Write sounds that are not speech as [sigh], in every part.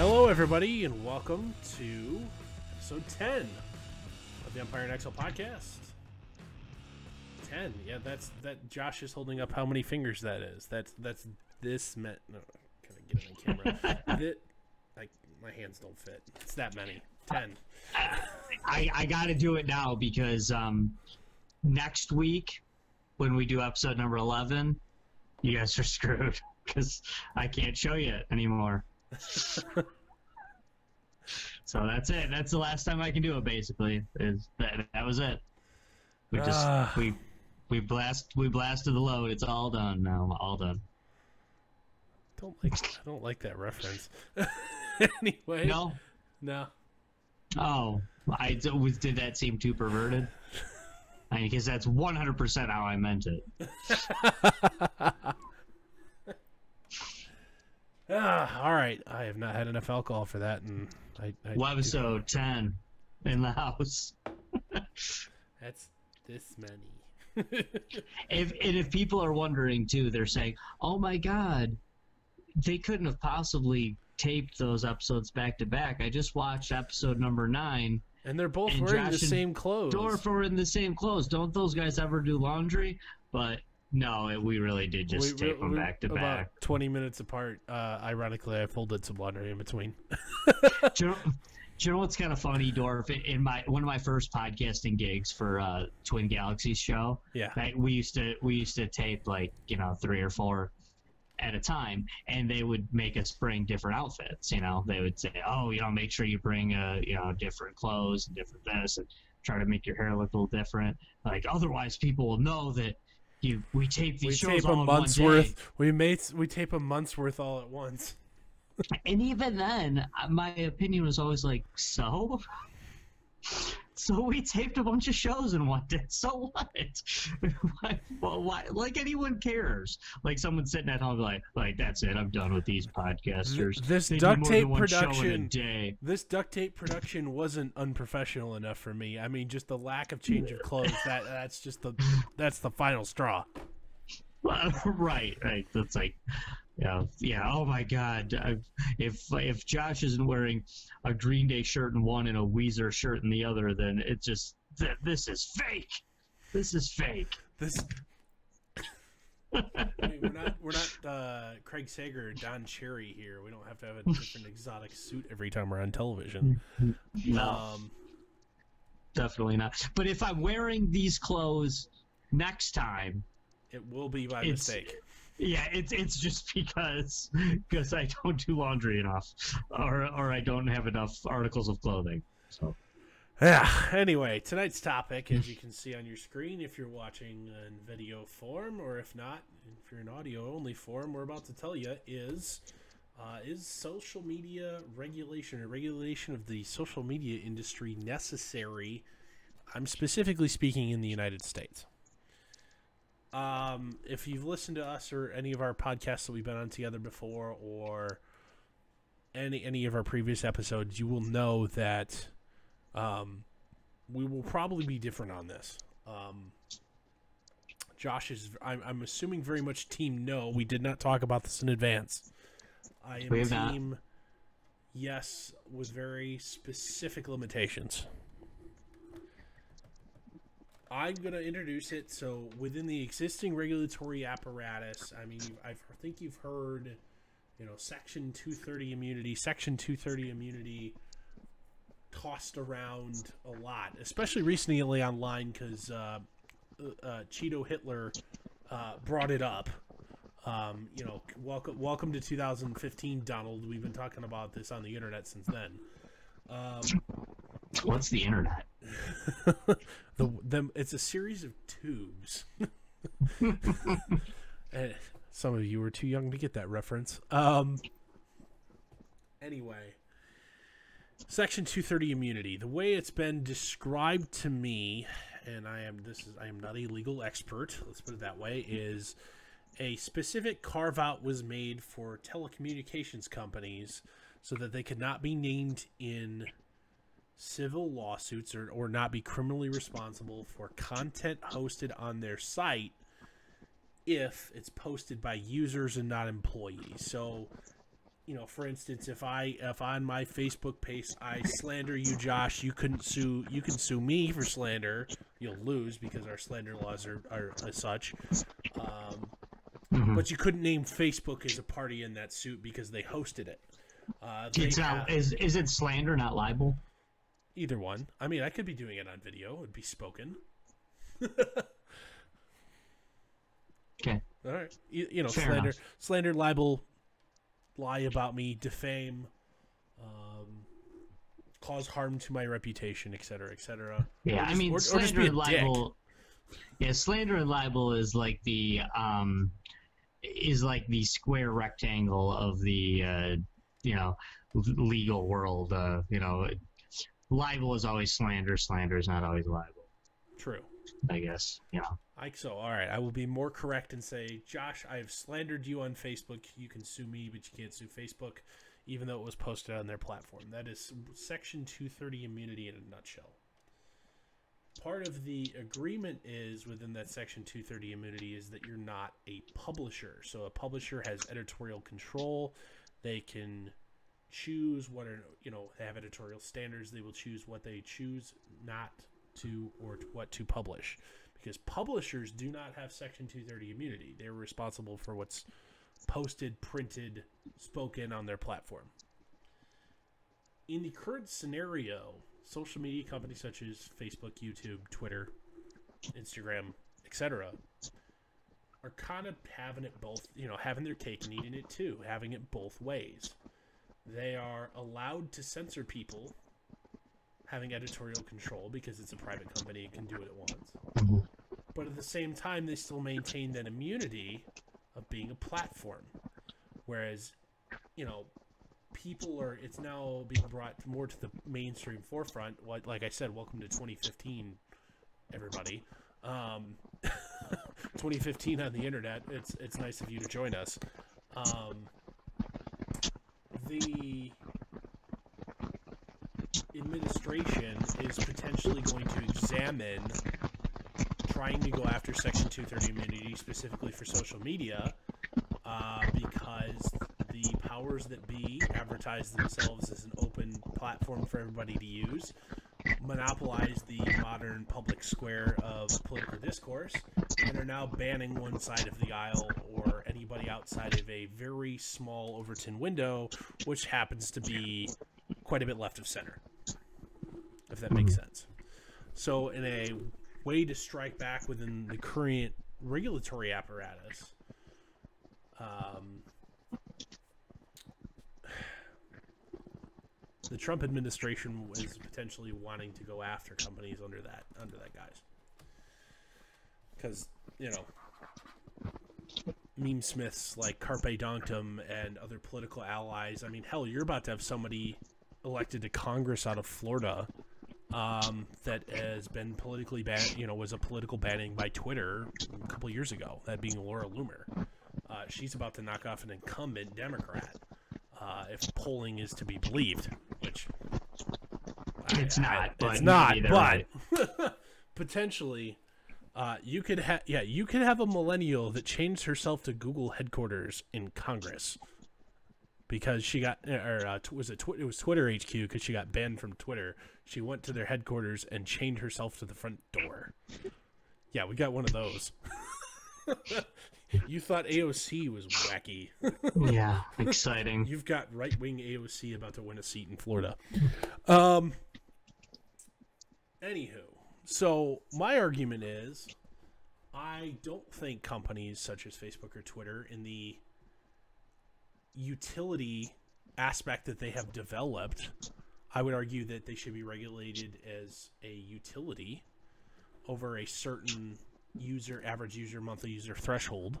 Hello, everybody, and welcome to episode 10 of the Empire and podcast. 10. Yeah, that's that. Josh is holding up how many fingers that is. That's that's this meant. No, can I get it on camera? [laughs] that, like my hands don't fit. It's that many. 10. I, I got to do it now because um, next week when we do episode number 11, you guys are [laughs] screwed because I can't show you it anymore. [laughs] so that's it. That's the last time I can do it. Basically, is that that was it. We just Ah. we we blast we blasted the load. It's all done now. All done. Don't like. I don't like that reference. [laughs] anyway. No. No. Oh, I was. Did that seem too perverted? [laughs] I guess that's 100% how I meant it. [laughs] Ah, all right. I have not had enough alcohol for that, and I. I episode 10 in the house. That's this many. [laughs] If and if people are wondering too, they're saying, "Oh my god, they couldn't have possibly taped those episodes back to back." I just watched episode number nine. and they're both And wearing the Josh and same clothes. Dorf are in the same clothes. Don't those guys ever do laundry? But no, it, we really did just We- we- tape them we- back to about back. 20 minutes apart. Uh, ironically, I folded some laundry in between. [laughs] do, you know, do you know what's kind of funny, Dorf? In my one of my first podcasting gigs for uh, Twin Galaxies show, Yeah. we used to we used to tape like you know three or four at a time, and they would make us bring different outfits. You know, they would say, "Oh, you know, make sure you bring uh, you know different clothes and different this, and try to make your hair look a little different. Like otherwise, people will know that." You, we tape these We shows tape a all in one month's day. worth. We made we tape a month's worth all at once. And even then, uh, my opinion was always like, so? [laughs] So we taped a bunch of shows in one day. [laughs] So what? why, [laughs] well, why? Like anyone cares? Like someone sitting at home, like, like that's it. I'm done with these podcasters. This They duct tape than one show in a production- day. This duct tape production wasn't unprofessional enough for me. I mean, just the lack of change of clothes. That that's just the that's the final straw. right, right. That's like, yeah, yeah. Oh my God! I, if if Josh isn't wearing a Green Day shirt in one and a Weezer shirt in the other, then it's just th- this is fake. This is fake. This. [laughs] I mean, we're not we're not uh, Craig Sager or Don Cherry here. We don't have to have a different exotic suit every time we're on television. [laughs] No, Um, definitely not. But if I'm wearing these clothes next time, it will be by mistake. Yeah, it's it's just because because I don't do laundry enough, or or I don't have enough articles of clothing. So Yeah. Anyway, tonight's topic, as you can see on your screen, if you're watching in video form, or if not, if you're in audio only form, we're about to tell you is uh, is social media regulation or regulation of the social media industry necessary? I'm specifically speaking in the United States. Um, if you've listened to us or any of our podcasts that we've been on together before, or any any of our previous episodes, you will know that um, we will probably be different on this. Um, Josh is, I'm, I'm assuming, very much team no. We did not talk about this in advance. I am have not. team yes, with very specific limitations. I'm going to introduce it. So, within the existing regulatory apparatus, I mean, I think you've heard, you know, Section 230 immunity, Section 230 immunity tossed around a lot, especially recently online because uh, uh, Cheeto Hitler uh, brought it up. Um, you know, welcome welcome to 2015, Donald. We've been talking about this on the internet since then. Um, what's the internet? [laughs] the it's a series of tubes. [laughs] Eh, some of you were too young to get that reference. Um. Anyway, Section 230 immunity. The way it's been described to me, and I am this is I am not a legal expert. Let's put it that way. Is a specific carve out was made for telecommunications companies so that they could not be named in civil lawsuits or, or not be criminally responsible for content hosted on their site if it's posted by users and not employees. So you know, for instance, if I if on my Facebook page I slander you, Josh, you couldn't sue. You can sue me for slander. You'll lose because our slander laws are are as such. Um, Mhm. but you couldn't name Facebook as a party in that suit because they hosted it. Uh, It's have- is is it slander, not libel? Either one. I mean, I could be doing it on video. It would be spoken. Okay. All right. You, you know, Fair slander, enough. slander, libel, lie about me, defame, um, cause harm to my reputation, et cetera, et cetera. Yeah, Or I mean, or- or just slander be a and libel. Yeah, slander and libel is like the um, is like the square rectangle of the uh, you know legal world. Uh, you know, libel is always slander. Slander is not always libel. True. I guess. You know. I so all right. I will be more correct and say, Josh, I have slandered you on Facebook. You can sue me, but you can't sue Facebook, even though it was posted on their platform. That is Section 230 immunity in a nutshell. Part of the agreement is within that Section 230 immunity is that you're not a publisher. So a publisher has editorial control. They can choose what are you know have editorial standards. They will choose what they choose not to or to what to publish because publishers do not have Section 230 immunity. They're responsible for what's posted, printed, spoken on their platform. In the current scenario, social media companies such as Facebook, YouTube, Twitter, Instagram, etc., are kind of having it both, you know, having their cake and eating it too, having it both ways. They are allowed to censor people having editorial control because it's a private company and can do what it wants. But at the same time, they still maintain that immunity of being a platform. Whereas, you know, people are, it's now being brought more to the mainstream forefront. Like, like I said, welcome to 2015, everybody. Um, [laughs] 2015 on the internet. It's, it's nice of you to join us. Um, the administration is potentially going to examine trying to go after Section 230 immunity specifically for social media uh, because the powers that be advertise themselves as an open platform for everybody to use, monopolize the modern public square of political discourse, and are now banning one side of the aisle anybody outside of a very small Overton window, which happens to be quite a bit left of center, if that makes sense. So, in a way to strike back within the current regulatory apparatus, um, the Trump administration was potentially wanting to go after companies under that under that guise, because you know meme smiths like Carpe Donktum and other political allies. I mean, hell, you're about to have somebody elected to Congress out of Florida um, that has been politically banned. You know, was a political banning by Twitter a couple years ago. That being Laura Loomer. Uh, she's about to knock off an incumbent Democrat uh, if polling is to be believed, which It's not, but it's not, but potentially. Uh, you could have, yeah, you could have a millennial that changed herself to Google headquarters in Congress because she got, or uh, was it tw- it was Twitter HQ because she got banned from Twitter. She went to their headquarters and chained herself to the front door. Yeah, we got one of those. [laughs] you thought AOC was wacky. Yeah, exciting. You've got right wing AOC about to win a seat in Florida. Um. Anywho, so my argument is, I don't think companies such as Facebook or Twitter, in the utility aspect that they have developed, I would argue that they should be regulated as a utility over a certain user, average user, monthly user threshold.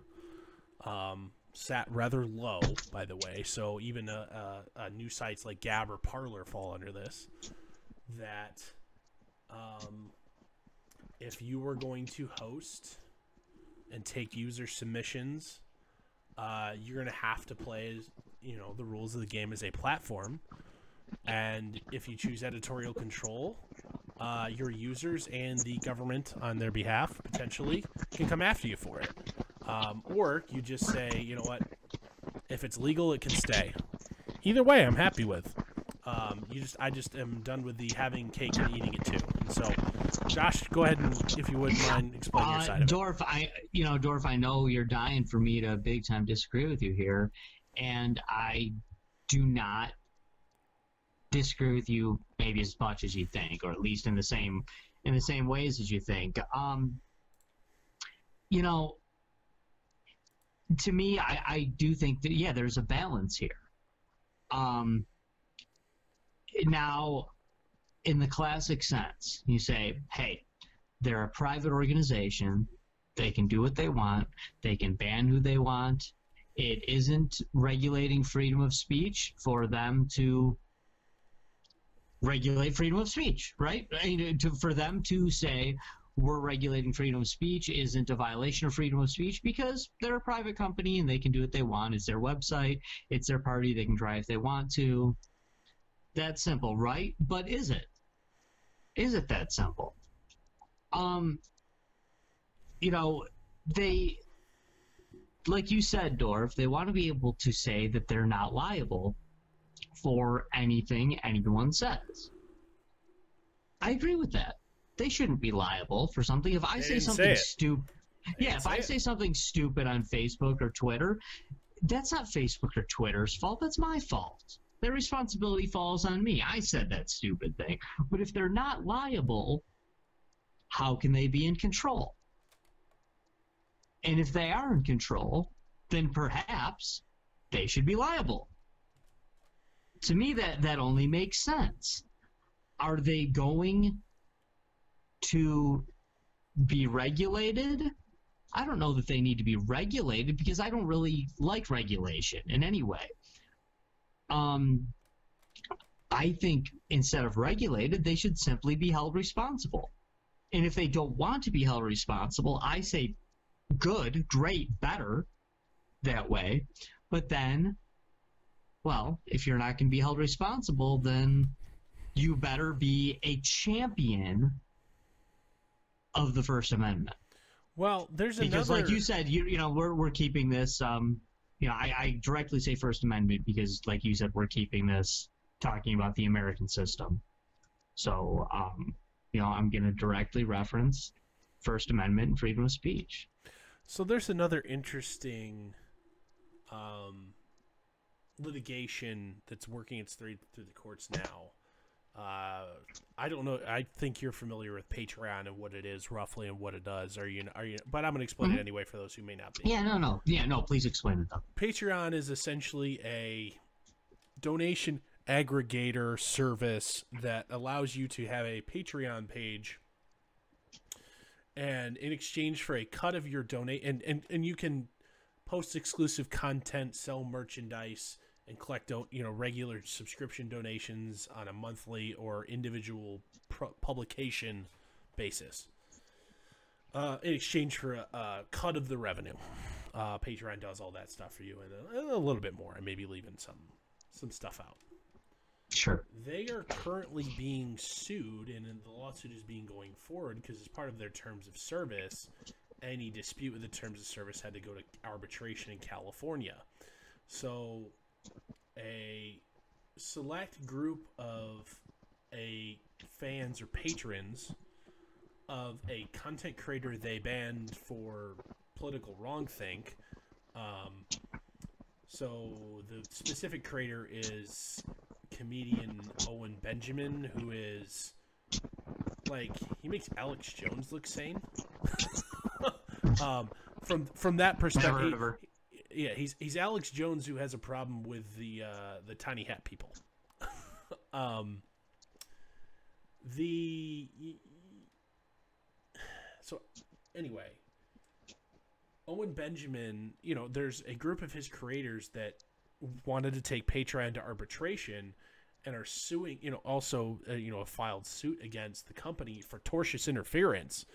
Um, sat rather low, by the way. So even uh, uh, uh, new sites like Gab or Parler fall under this. That um, if you were going to host and take user submissions, uh, you're going to have to play, you know, the rules of the game as a platform. And if you choose editorial control, uh, your users and the government on their behalf potentially can come after you for it. Um, or you just say, you know what, if it's legal, it can stay. either way, I'm happy with. Um, you just, I just am done with the having cake and eating it too. And so, Josh, go ahead and, if you wouldn't mind, explain your Uh, side of it. Dorf, I you know, Dorf, I know you're dying for me to big time disagree with you here, and I do not disagree with you maybe as much as you think, or at least in the same in the same ways as you think. Um, you know, to me, I, I do think that yeah, there's a balance here. Um, now, in the classic sense, you say, hey, they're a private organization. They can do what they want. They can ban who they want. It isn't regulating freedom of speech for them to regulate freedom of speech, right? To, for them to say we're regulating freedom of speech isn't a violation of freedom of speech because they're a private company and they can do what they want. It's their website, it's their party. They can try if they want to. That's simple, right? But is it? Is it that simple? um you know they like you said dorf they want to be able to say that they're not liable for anything anyone says. I agree with that. They shouldn't be liable for something. If i They say something stupid yeah if say i it. say something stupid on facebook or twitter that's not facebook or twitter's fault that's my fault their responsibility falls on me i said that stupid thing but if they're not liable how can they be in control? And if they are in control, then perhaps they should be liable. To me, that, that only makes sense. Are they going to be regulated? I don't know that they need to be regulated because I don't really like regulation in any way. Um, I think instead of regulated, they should simply be held responsible. And if they don't want to be held responsible, I say good, great, better that way. But then, well, if you're not going to be held responsible, then you better be a champion of the First Amendment. Well, there's a Because, another. like you said, you you know we're we're keeping this. Um, you know, I, I directly say First Amendment because, like you said, we're keeping this talking about the American system. So, um, you know, I'm going to directly reference First Amendment and freedom of speech. So there's another interesting um, litigation that's working its way through the courts now. Uh, I don't know. I think you're familiar with Patreon and what it is roughly and what it does. Are you? Are you? But I'm going to explain Mhm. it anyway for those who may not be. Yeah, no, no, yeah, no. Please explain it though. Patreon is essentially a donation aggregator service that allows you to have a Patreon page and in exchange for a cut of your donate and, and, and you can post exclusive content, sell merchandise and collect do- you know regular subscription donations on a monthly or individual pro- publication basis. Uh, in exchange for a, a cut of the revenue. Uh, Patreon does all that stuff for you and a, a little bit more, and maybe leaving some some stuff out. Sure. They are currently being sued, and the lawsuit is being going forward because as part of their terms of service, any dispute with the terms of service had to go to arbitration in California. So, a select group of a fans or patrons of a content creator they banned for political wrongthink. Um, so the specific creator is comedian Owen Benjamin, who is like he makes Alex Jones look sane. [laughs] um, from from that perspective. Yeah, he's he's Alex Jones who has a problem with the uh, the tiny hat people. [laughs] um, the so anyway, Owen Benjamin, you know, there's a group of his creators that wanted to take Patreon to arbitration and are suing, you know, also, uh, you know, a filed suit against the company for tortious interference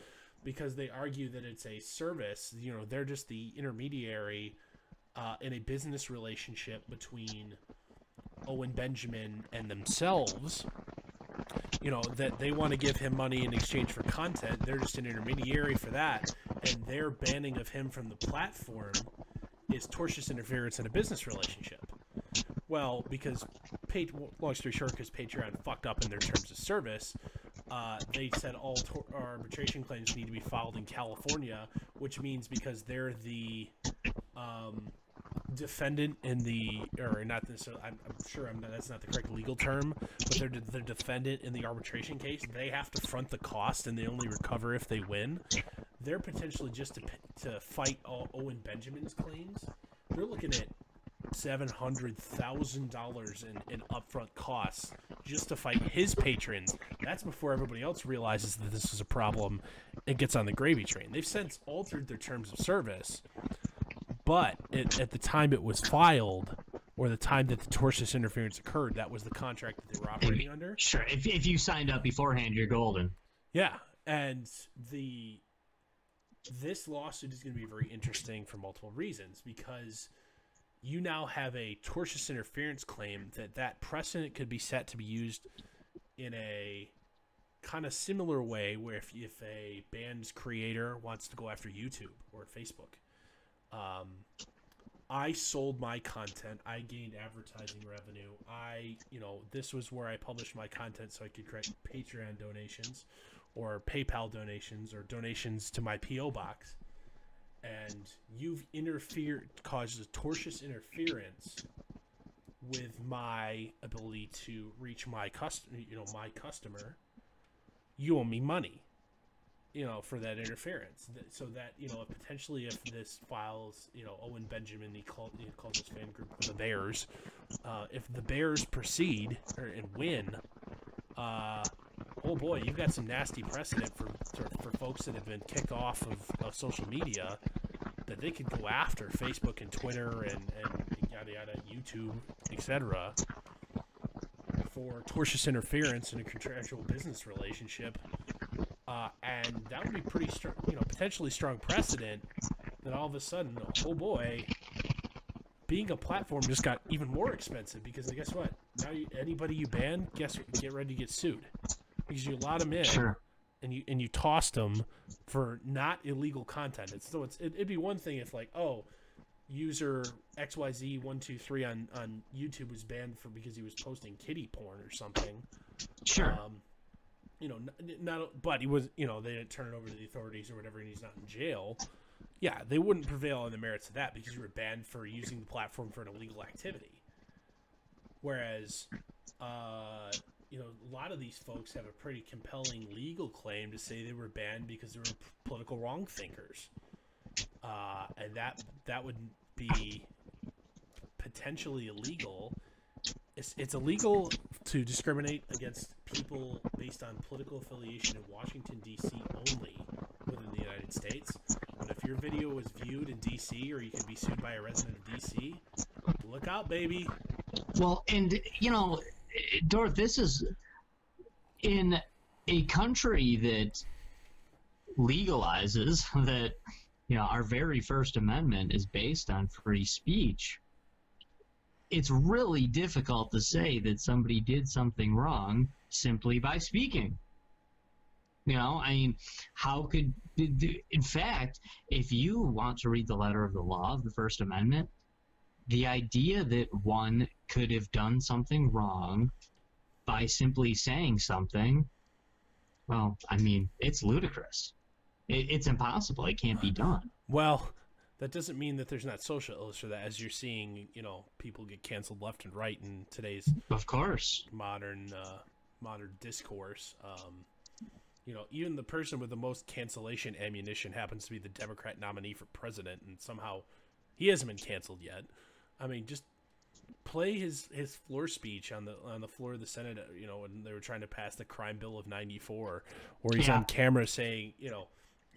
because they argue that it's a service, you know, they're just the intermediary uh, in a business relationship between Owen Benjamin and themselves. You know, that they want to give him money in exchange for content. They're just an intermediary for that. And their banning of him from the platform is tortious interference in a business relationship. Well, because Pat- long story short, because Patreon fucked up in their terms of service, uh, they said all tor- arbitration claims need to be filed in California, which means because they're the um, defendant in the, or not necessarily, I'm, I'm sure I'm not, that's not the correct legal term, but they're the, defendant in the arbitration case. They have to front the cost, and they only recover if they win. They're potentially just to to fight Owen Benjamin's claims. They're looking at seven hundred thousand dollars in in upfront costs just to fight his patrons. That's before everybody else realizes that this is a problem and gets on the gravy train. They've since altered their terms of service, but it, at the time it was filed, or the time that the tortious interference occurred, that was the contract that they were operating under. Sure. If, if you signed up beforehand, you're golden. Yeah, and the this lawsuit is going to be very interesting for multiple reasons because you now have a tortious interference claim that that precedent could be set to be used in a kind of similar way where if, if a band's creator wants to go after YouTube or Facebook um, I sold my content. I gained advertising revenue. I, you know, this was where I published my content so I could create Patreon donations or PayPal donations or donations to my P.O. box. And you've interfered, caused a tortious interference with my ability to reach my customer, you know, my customer. You owe me money you know, for that interference. So that you know, potentially if this files, you know, Owen Benjamin, he called he calls this fan group the Bears. Uh, if the Bears proceed or, and win, uh, oh boy, you've got some nasty precedent for for folks that have been kicked off of, of social media that they could go after Facebook and Twitter and, and yada yada, YouTube, etc. For tortious interference in a contractual business relationship and that would be pretty strong, you know, potentially strong precedent. Then all of a sudden, oh boy, being a platform just got even more expensive because guess what? Now you, anybody you ban, guess get ready to get sued because you allowed them in. Sure. And you and you tossed them for not illegal content. It's, so it's it, it'd be one thing if like oh, user XYZ one two three on on YouTube was banned for because he was posting kitty porn or something. Sure. Um, you know, not, but he was, you know, they didn't turn it over to the authorities or whatever, and he's not in jail. Yeah, they wouldn't prevail on the merits of that because you were banned for using the platform for an illegal activity. Whereas, uh, you know, a lot of these folks have a pretty compelling legal claim to say they were banned because they were political wrong thinkers, uh, and that that would be potentially illegal. It's, it's illegal to discriminate against people based on political affiliation in Washington, D.C. only within the United States. But if your video was viewed in D.C. or you can be sued by a resident of D.C., look out, baby. Well, and, you know, Dorf, this is in a country that legalizes [laughs] that, you know, our very First Amendment is based on free speech it's really difficult to say that somebody did something wrong simply by speaking. You know, I mean, how could, in fact, if you want to read the letter of the law of the First Amendment, the idea that one could have done something wrong by simply saying something, well, I mean, it's ludicrous. It, it's impossible. It can't be done. Well, that doesn't mean that there's not social ills for that as you're seeing you know people get canceled left and right in today's of course modern uh, modern discourse um, you know even the person with the most cancellation ammunition happens to be the democrat nominee for president and somehow he hasn't been canceled yet i mean just play his his floor speech on the on the floor of the senate you know when they were trying to pass the crime bill of 94 where he's yeah. on camera saying you know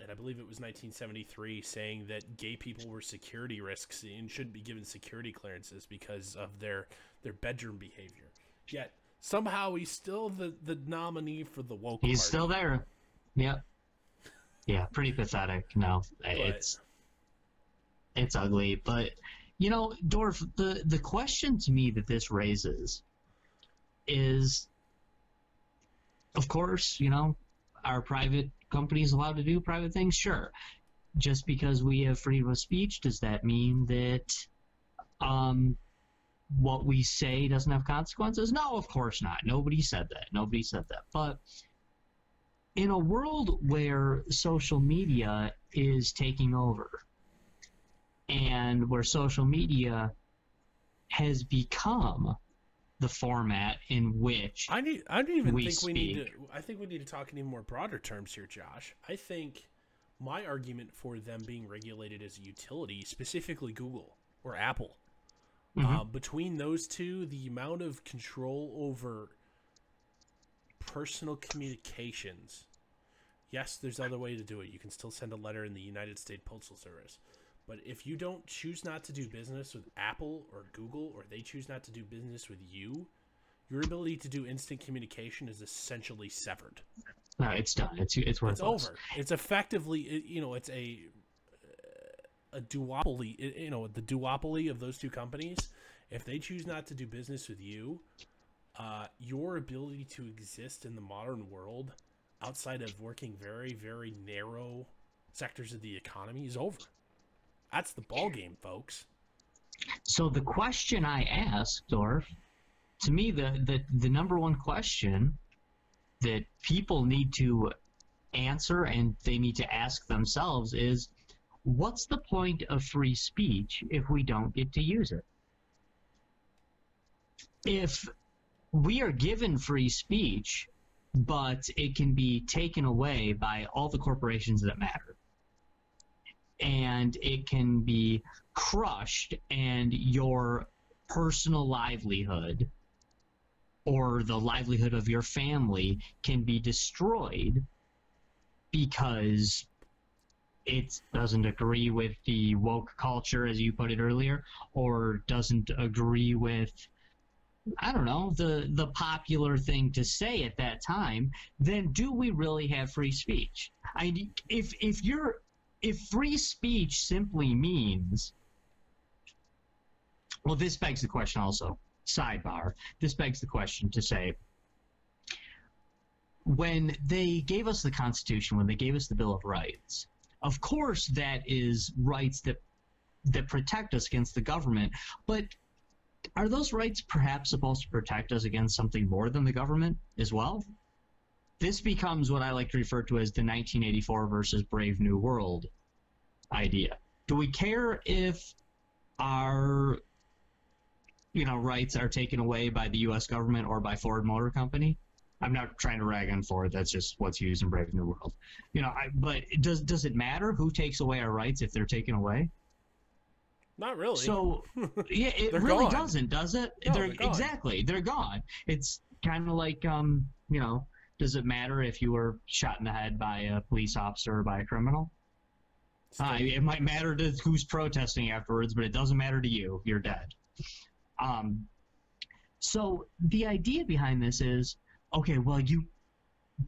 and I believe it was 1973, saying that gay people were security risks and shouldn't be given security clearances because of their their bedroom behavior. Yet somehow he's still the the nominee for the woke. He's party. still there. Yep. Yeah, pretty pathetic. No, but, it's it's ugly, but you know, Dorf, the the question to me that this raises is, of course, you know, our private companies allowed to do private things? Sure. Just because we have freedom of speech, does that mean that um, what we say doesn't have consequences? No, of course not. Nobody said that. Nobody said that. But in a world where social media is taking over and where social media has become the format in which I need. I don't even we think we need to. I think we need to talk in even more broader terms here, Josh. I think my argument for them being regulated as a utility, specifically Google or Apple, Mhm. uh, between those two, the amount of control over personal communications. Yes, there's other way to do it. You can still send a letter in the United States Postal Service. But if you don't choose not to do business with Apple or Google, or they choose not to do business with you, your ability to do instant communication is essentially severed. no, it's done. It's it's It's over. It's effectively, you know, it's a a duopoly. You know, the duopoly of those two companies. If they choose not to do business with you, uh, your ability to exist in the modern world outside of working very, very narrow sectors of the economy is over. That's the ball game, folks. So the question I asked, or to me, the, the the number one question that people need to answer and they need to ask themselves is, what's the point of free speech if we don't get to use it? If we are given free speech, but it can be taken away by all the corporations that matter, and it can be crushed and your personal livelihood or the livelihood of your family can be destroyed because it doesn't agree with the woke culture as you put it earlier or doesn't agree with I don't know the the popular thing to say at that time then do we really have free speech? I if if you're if free speech simply means well this begs the question also sidebar this begs the question to say when they gave us the constitution when they gave us the bill of rights of course that is rights that that protect us against the government but are those rights perhaps supposed to protect us against something more than the government as well this becomes what I like to refer to as the 1984 versus Brave New World idea. Do we care if our you know rights are taken away by the U.S. government or by Ford Motor Company? I'm not trying to rag on Ford. That's just what's used in Brave New World. You know, I, but does does it matter who takes away our rights if they're taken away? Not really. So [laughs] yeah, it really gone. doesn't, does it? No, they're, they're exactly they're gone. It's kind of like um, you know, does it matter if you were shot in the head by a police officer or by a criminal? Uh, it might matter to who's protesting afterwards, but it doesn't matter to you. You're dead. Um, so the idea behind this is, okay, well, you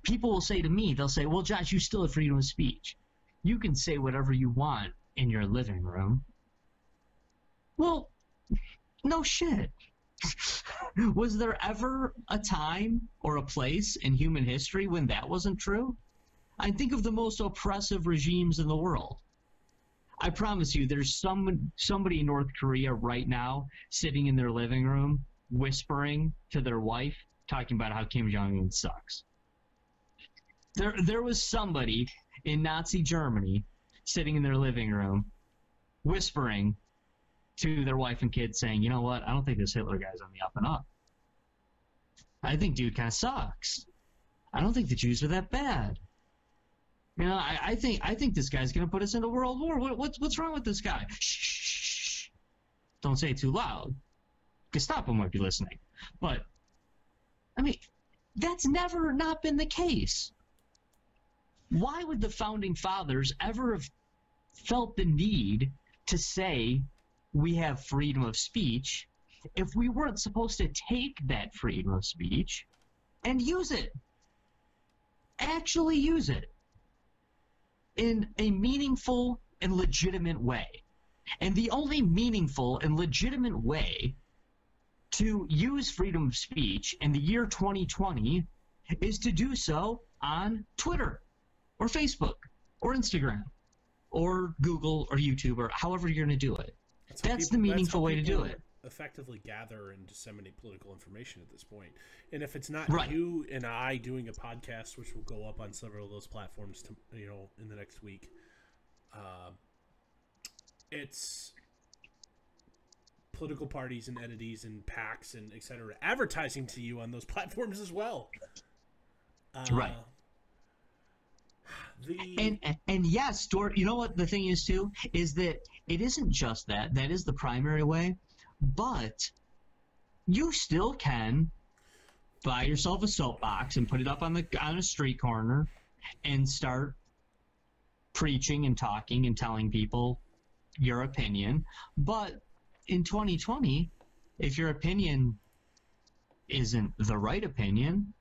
people will say to me, they'll say, well, Josh, you still have freedom of speech. You can say whatever you want in your living room. Well, no shit. [laughs] Was there ever a time or a place in human history when that wasn't true? I think of the most oppressive regimes in the world. I promise you, there's some somebody in North Korea right now sitting in their living room whispering to their wife, talking about how Kim Jong Un sucks. There, there was somebody in Nazi Germany sitting in their living room, whispering to their wife and kids, saying, "You know what? I don't think this Hitler guy's on the up and up. I think dude kind of sucks. I don't think the Jews are that bad." You know, I, I think I think this guy's gonna put us into world war. What, what's what's wrong with this guy? Shh, shh, shh. Don't say it too loud. Gestapo might be listening. But I mean, that's never not been the case. Why would the founding fathers ever have felt the need to say we have freedom of speech if we weren't supposed to take that freedom of speech and use it? Actually use it in a meaningful and legitimate way. And the only meaningful and legitimate way to use freedom of speech in the year 2020 is to do so on Twitter or Facebook or Instagram or Google or YouTube or however you're going to do it. how That's people- the meaningful how way to do it. effectively gather and disseminate political information at this point. And if it's not Right. you and I doing a podcast, which will go up on several of those platforms, to, you know, in the next week, uh, it's political parties and entities and PACs and et cetera advertising to you on those [laughs] platforms as well. Uh, Right. The and and- and yes, Dor, you know what the thing is too is that it isn't just that. That is the primary way, but you still can buy yourself a soapbox and put it up on the on a street corner and start preaching and talking and telling people your opinion. But in 2020, if your opinion isn't the right opinion,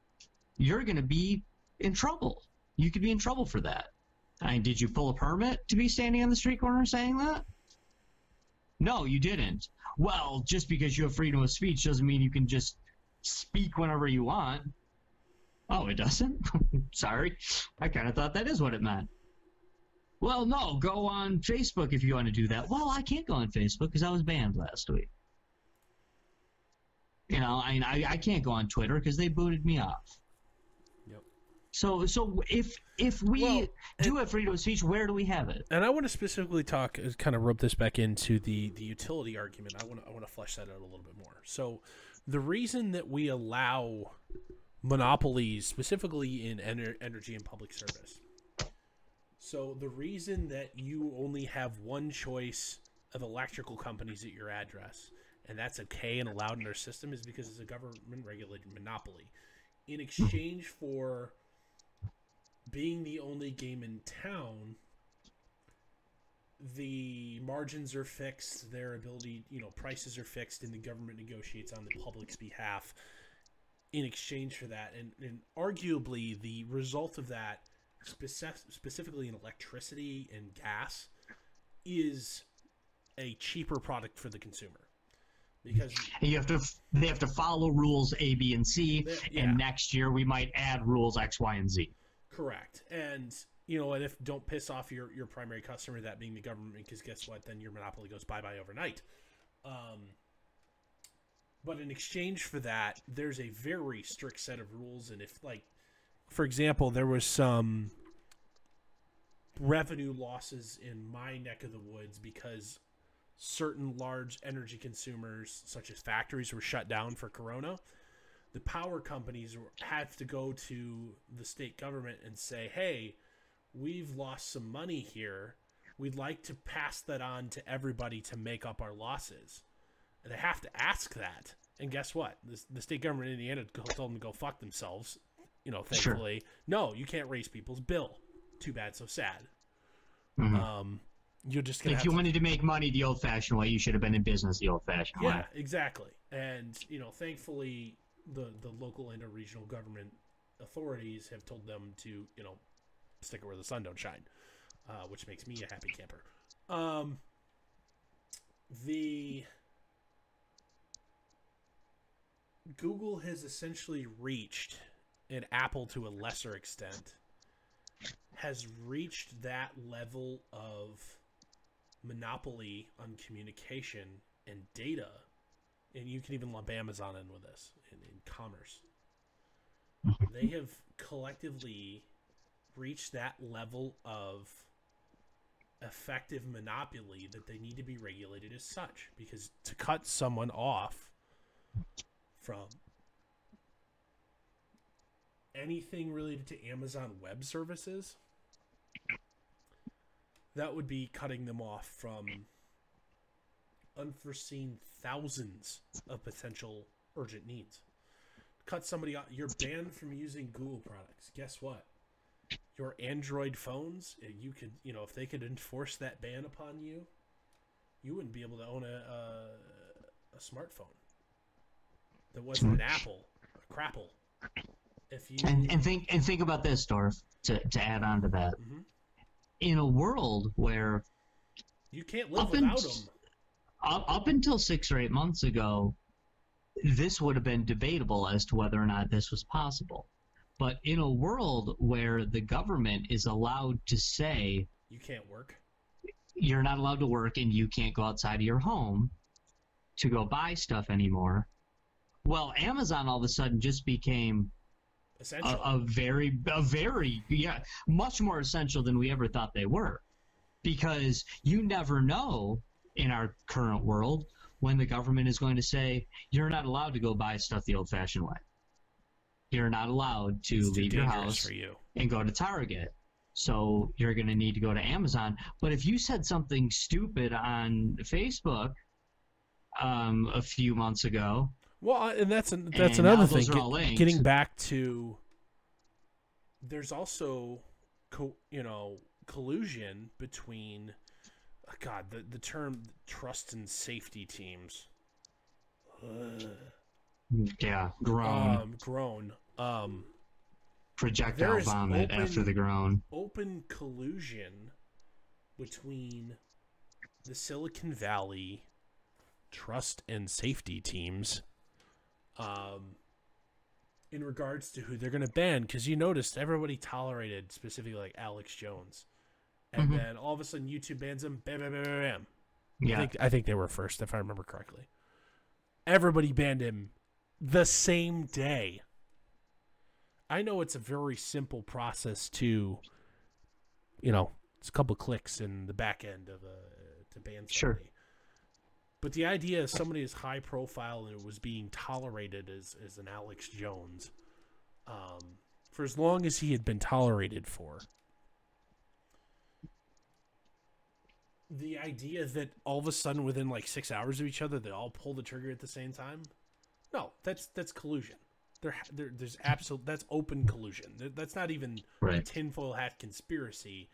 you're going to be in trouble. You could be in trouble for that. I mean, did you pull a permit to be standing on the street corner saying that? No, you didn't. Well, just because you have freedom of speech doesn't mean you can just speak whenever you want. Oh, it doesn't? [laughs] Sorry. I kind of thought that is what it meant. Well, no, go on Facebook if you want to do that. Well, I can't go on Facebook because I was banned last week. You know, I mean, I, I can't go on Twitter because they booted me off. Yep. So, so if if we Well, do have freedom of speech, where do we have it? and I want to specifically talk, uh, kind of rub this back into the the utility argument. I want to I want to flesh that out a little bit more. So, the reason that we allow monopolies, specifically in ener- energy and public service, so the reason that you only have one choice of electrical companies at your address, and that's okay and allowed in our system, is because it's a government regulated monopoly. In exchange for being the only game in town, the margins are fixed, their ability, you know, prices are fixed, and the government negotiates on the public's behalf in exchange for that. And, and arguably, the result of that, speci- specifically in electricity and gas, is a cheaper product for the consumer. Because you have to they have to follow rules A, B, and C, They- yeah. and next year we might add rules X, Y, and Z. Correct. And you know, and if don't piss off your your primary customer, that being the government, because guess what? Then your monopoly goes bye bye overnight. Um, but in exchange for that, there's a very strict set of rules, and if like, for example, there was some revenue losses in my neck of the woods because certain large energy consumers, such as factories, were shut down for Corona the power companies have to go to the state government and say, "Hey, we've lost some money here. We'd like to pass that on to everybody to make up our losses." And they have to ask that. And guess what? The, the state government in Indiana told them to go fuck themselves. You know, Sure. thankfully, no, you can't raise people's bill. Too bad, so sad. Mhm. Um, you're just gonna If you to wanted to make money the old-fashioned way, you should have been in business the old-fashioned way. Yeah, exactly. And you know, thankfully, the the local and or regional government authorities have told them to you know stick it where the sun don't shine, uh, which makes me a happy camper. Um, the Google has essentially reached, and Apple to a lesser extent, has reached that level of monopoly on communication and data, and you can even lump Amazon in with this in, in commerce. they have collectively reached that level of effective monopoly that they need to be regulated as such because to cut someone off from anything related to Amazon web services that would be cutting them off from unforeseen thousands of potential urgent needs. Cut somebody out. You're banned from using Google products. Guess what? Your Android phones, eh, you could, you know, if they could enforce that ban upon you, you wouldn't be able to own a a, a smartphone that wasn't an Apple, a Crapple. If you And and think and think about this, Dorf. To to add on to that, Mhm. in a world where you can't live in- without them. up, up until six or eight months ago, this would have been debatable as to whether or not this was possible. But in a world where the government is allowed to say You can't work. you're not allowed to work and you can't go outside of your home, to go buy stuff anymore. Well, Amazon all of a sudden just became Essentially, a, a very, a very, yeah, much more essential than we ever thought they were. Because you never know in our current world when the government is going to say, you're not allowed to go buy stuff the old fashioned way. You're not allowed to it's leave your house for you. and go to Target. So you're going to need to go to Amazon. But if you said something stupid on Facebook um, a few months ago, Well, and that's an, that's And another thing. Get- getting back to, there's also, co- you know, collusion between, oh God, the the term trust and safety teams. Ugh. yeah, groan, Um, grown. Um, projectile vomit open- after the groan. open collusion between the Silicon Valley trust and safety teams um, in regards to who they're going to ban. Because you noticed everybody tolerated specifically like Alex Jones. And Mhm. then all of a sudden YouTube bans him. Bam, bam, bam, bam, bam. I think, I think they were first, if I remember correctly. Everybody banned him the same day. I know it's a very simple process to, you know, it's a couple clicks in the back end of a to ban somebody. Sure. But the idea is somebody is high profile and it was being tolerated as, as an Alex Jones, um, for as long as he had been tolerated for. The idea that all of a sudden within like six hours of each other they all pull the trigger at the same time, no, that's that's collusion. There, there there's absolute that's open collusion. That's not even a tinfoil hat conspiracy.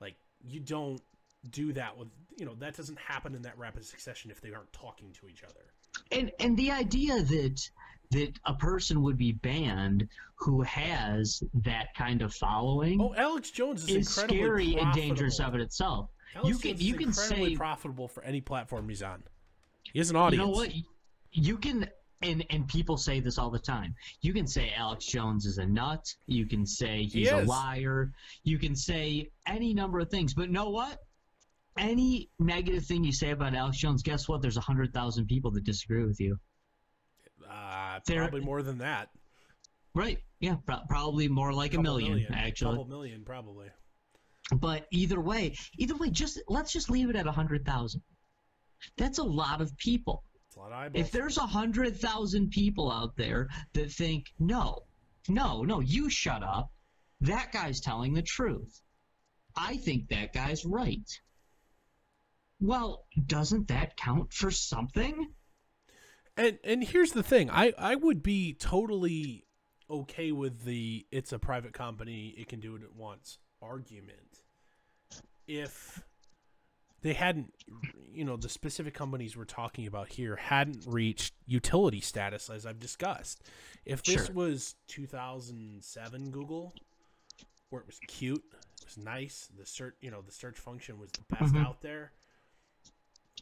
Like you don't do that with you know that doesn't happen in that rapid succession if they aren't talking to each other. And and the idea that that a person would be banned who has that kind of following Oh, Alex Jones is, is scary and dangerous of it itself. Alex you can- Jones you can say- profitable for any platform he's on. He has an audience. You know what? You can and and people say this all the time. You can say Alex Jones is a nut. You can say He he's a liar. You can say any number of things. But know what? Any negative thing you say about Alex Jones, guess what? There's a hundred thousand people that disagree with you. Uh, probably more than that. Right? Yeah, pro- probably more like a million, million, actually. Couple million, probably. But either way, either way, just let's just leave it at a hundred thousand. That's a lot of people. A lot. If there's a hundred thousand people out there that think, no, no, no, you shut up, that guy's telling the truth. I think that guy's right. Well, doesn't that count for something? And and here's the thing, I I would be totally okay with the it's a private company, it can do what it wants argument if they hadn't you know the specific companies we're talking about here hadn't reached utility status as I've discussed. If this Sure. was 2007 Google where it was cute, it was nice, the search you know the search function was the best Mhm. out there.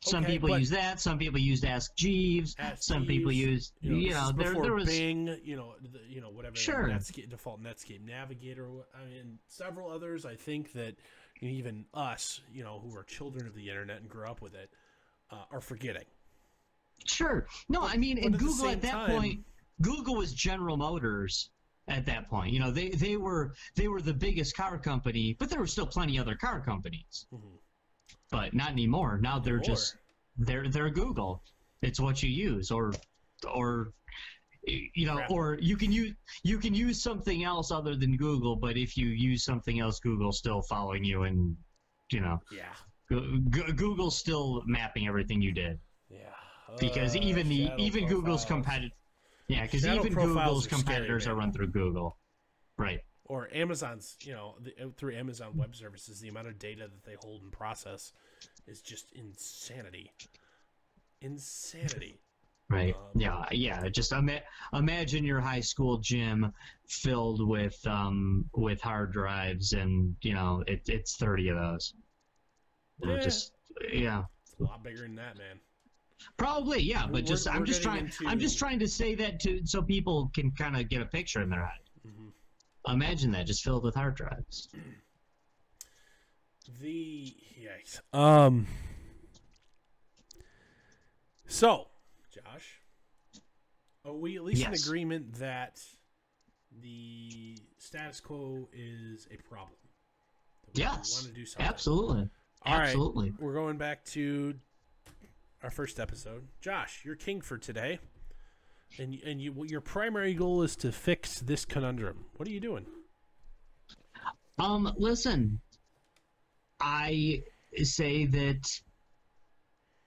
Some Okay, people use that. Some people used Ask Jeeves. Ask some people Jeeves, use, you this know, there, there was. Bing, you know, the, you know, whatever. Sure. Netscape, default Netscape Navigator. I mean, several others. I think that even us, you know, who are children of the internet and grew up with it, uh, are forgetting. Sure. No, I mean, but and at Google at that time- point, Google was General Motors at that point. You know, they they were they were the biggest car company, but there were still plenty other car companies. Mhm. But not anymore. Now they're Anymore. just they're they're Google. It's what you use, or or you know, or you can use you can use something else other than Google. But if you use something else, Google's still following you, and you know, Yeah, Go- Google's still mapping everything you did yeah. because Uh, even the even Google's competitive, yeah, because even Google's are scary, competitors are run through Google, right? Or Amazon's, you know, the, uh, through Amazon Web Services, the amount of data that they hold and process is just insanity. Insanity. Right. Um, yeah. Yeah. Just ima- imagine your high school gym filled with um with hard drives, and you know it, it's thirty of those. You know, Yeah. Just yeah. It's a lot bigger than that, man. Probably yeah, but We're- just we're I'm just trying I'm just trying to say that to so people can kind of get a picture in their head. Imagine that just filled with hard drives. The yikes. Um. So, Josh, are we at least in agreement that the status quo is a problem? Yes, want to do something. Absolutely. All right. Absolutely. We're going back to our first episode. Josh, you're king for today, and and you your primary goal is to fix this conundrum. What are you doing? Um, listen, I say that,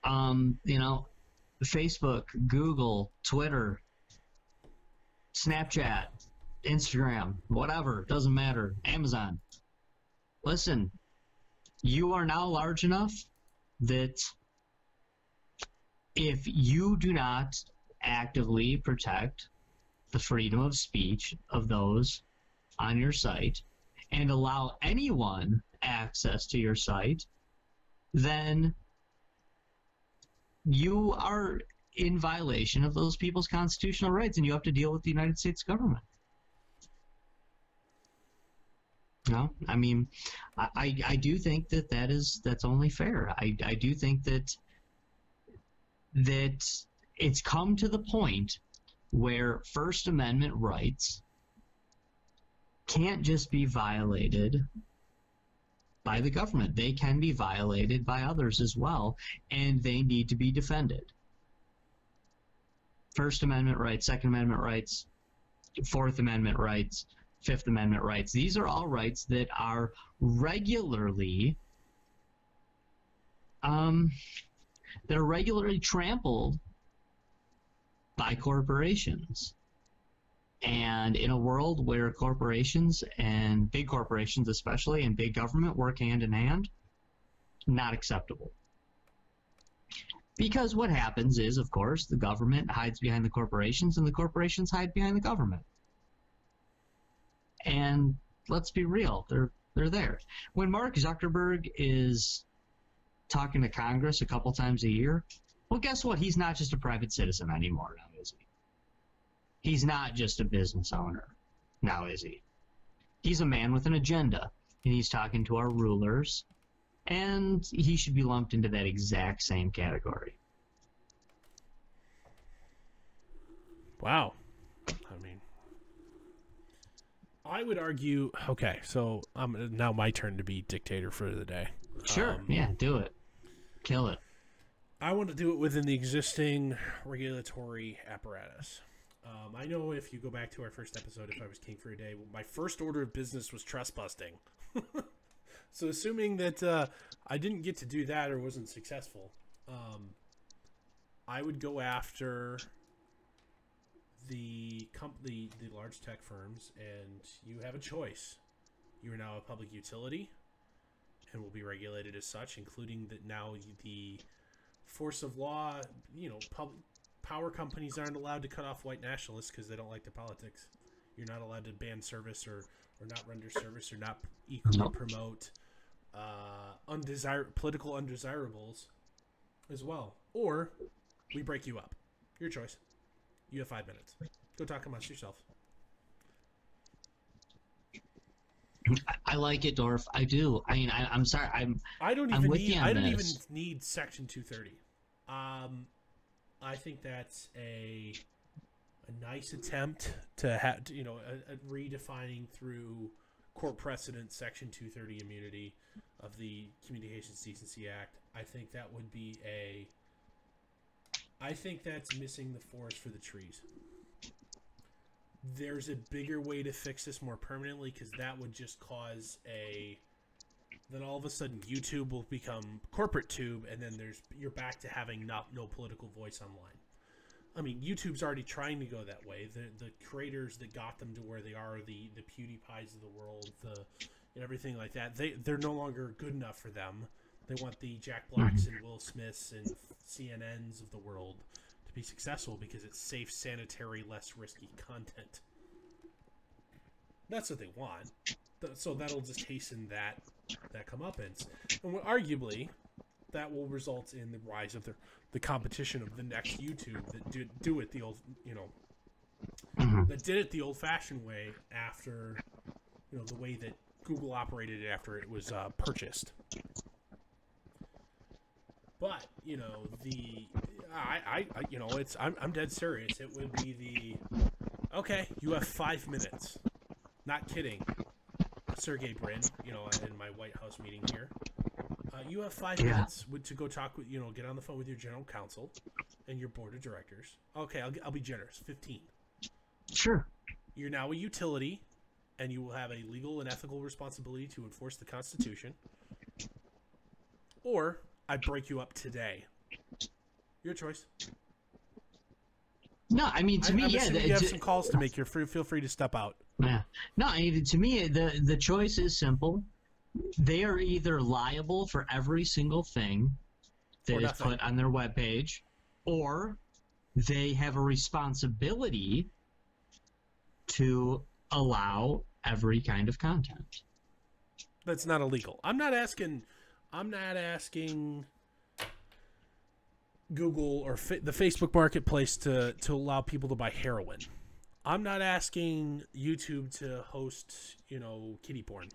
um, you know, Facebook, Google, Twitter, Snapchat, Instagram, whatever, doesn't matter, Amazon. Listen, you are now large enough that if you do not actively protect the freedom of speech of those on your site, and allow anyone access to your site, then you are in violation of those people's constitutional rights and you have to deal with the United States government. No, I mean, I, I, do think that that is that's only fair. I, I do think that that it's come to the point where First Amendment rights can't just be violated by the government. They can be violated by others as well, and they need to be defended. First Amendment rights, Second Amendment rights, Fourth Amendment rights, Fifth Amendment rights. These are all rights that are regularly um, that are regularly trampled by corporations. And in a world where corporations and big corporations, especially, and big government work hand in hand, not acceptable. Because what happens is, of course, the government hides behind the corporations and the corporations hide behind the government. And let's be real, they're they're there. When Mark Zuckerberg is talking to Congress a couple times a year, well, guess what? He's not just a private citizen anymore? He's not just a business owner now, is he? He's a man with an agenda, and he's talking to our rulers, and he should be lumped into that exact same category. Wow. I mean, I would argue. Okay, so um, now my turn to be dictator for the day. Sure, Um, yeah, do it. Kill it. I want to do it within the existing regulatory apparatus. Um, I know if you go back to our first episode, if I was king for a day, my first order of business was trust busting. [laughs] so, assuming that uh, I didn't get to do that or wasn't successful, um, I would go after the comp- the the large tech firms, and you have a choice. You are now a public utility, and will be regulated as such, including that now the force of law. You know, public power companies aren't allowed to cut off white nationalists because they don't like the politics. You're not allowed to ban service or or not render service or not equally promote uh, undesir- political undesirables as well. Or we break you up. Your choice. You have five minutes. Go talk amongst yourself. I, like it, Dorf. I do. I mean, I, I'm sorry. I'm I don't I'm even with need. I don't even need Section 230. Um, I think that's a a nice attempt to have you know a, a redefining through court precedent Section 230 immunity of the Communications Decency Act. I think that would be a. I think that's missing the forest for the trees. There's a bigger way to fix this more permanently because that would just cause a then all of a sudden YouTube will become corporate tube, and then there's you're back to having not no political voice online. I mean, YouTube's already trying to go that way. The the creators that got them to where they are, the the PewDiePies of the world, the and everything like that, they they're no longer good enough for them. They want the Jack Blacks and Will Smiths and CNNs of the world to be successful because it's safe, sanitary, less risky content. That's what they want. So that'll just hasten that that comeuppance, and arguably, that will result in the rise of the the competition of the next YouTube that do, do it the old you know Mhm. that did it the old fashioned way after you know the way that Google operated it after it was uh, purchased. But you know the I, I, I you know, it's I'm, I'm dead serious. It would be the okay. You have five minutes. Not kidding, Sergey Brin. You know, in my White House meeting here, uh, you have five Yeah. minutes to go talk with you know, get on the phone with your general counsel and your board of directors. Okay, I'll, I'll be generous. Fifteen. Sure. You're now a utility, and you will have a legal and ethical responsibility to enforce the Constitution. Or I break you up today. Your choice. No, I mean to I, me, I'm yeah. the- you have some calls to make. You're free, feel free to step out. Yeah. No, I mean, to me, the the choice is simple. They are either liable for every single thing that is put on their webpage, or they have a responsibility to allow every kind of content. That's not illegal. I'm not asking. I'm not asking Google or fa- the Facebook Marketplace to to allow people to buy heroin. I'm not asking YouTube to host, you know, kitty porn,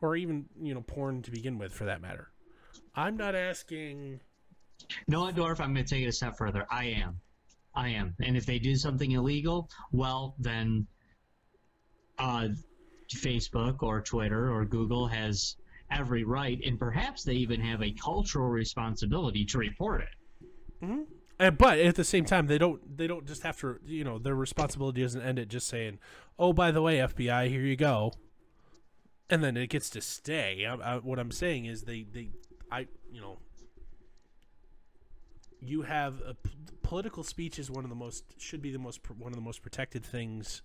or even you know porn to begin with, for that matter. I'm not asking. No, Dorf, I'm going to take it a step further. I am. I am. And if they do something illegal, well, then uh, Facebook or Twitter or Google has every right, and perhaps they even have a cultural responsibility to report it. Uh, but at the same time, they don't. They don't just have to. You know, their responsibility doesn't end at just saying, "Oh, by the way, FBI, here you go," and then it gets to stay. I, I, what I'm saying is, they, they, I, you know, you have a political speech is one of the most should be the most one of the most protected things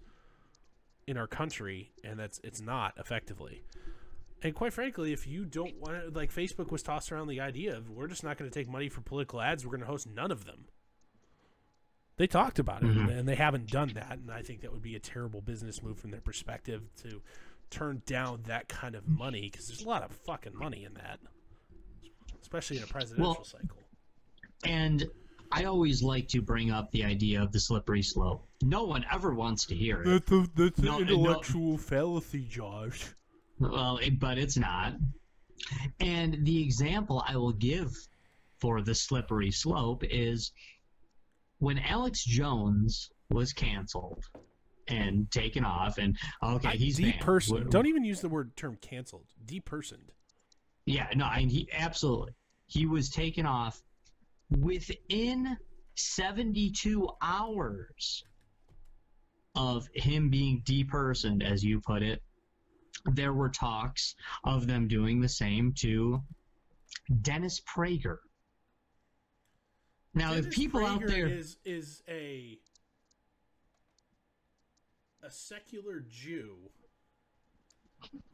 in our country, and that's it's not effectively. And quite frankly, if you don't want to, like Facebook was tossed around the idea of we're just not going to take money for political ads, we're going to host none of them. They talked about it, Mhm. and they haven't done that. And I think that would be a terrible business move from their perspective to turn down that kind of money because there's a lot of fucking money in that, especially in a presidential Well, cycle. And I always like to bring up the idea of the slippery slope. No one ever wants to hear it. That's a, that's No, no. intellectual fallacy, Josh. Well, it, but it's not. And the example I will give for the slippery slope is when Alex Jones was canceled and taken off, and okay, he's depersoned. Don't even use the word term canceled. Depersoned. Yeah, no, I mean, he absolutely. He was taken off within 72 hours of him being depersoned, as you put it. There were talks of them doing the same to Dennis Prager. Now, if Dennis people out Prager there, is is a a secular Jew.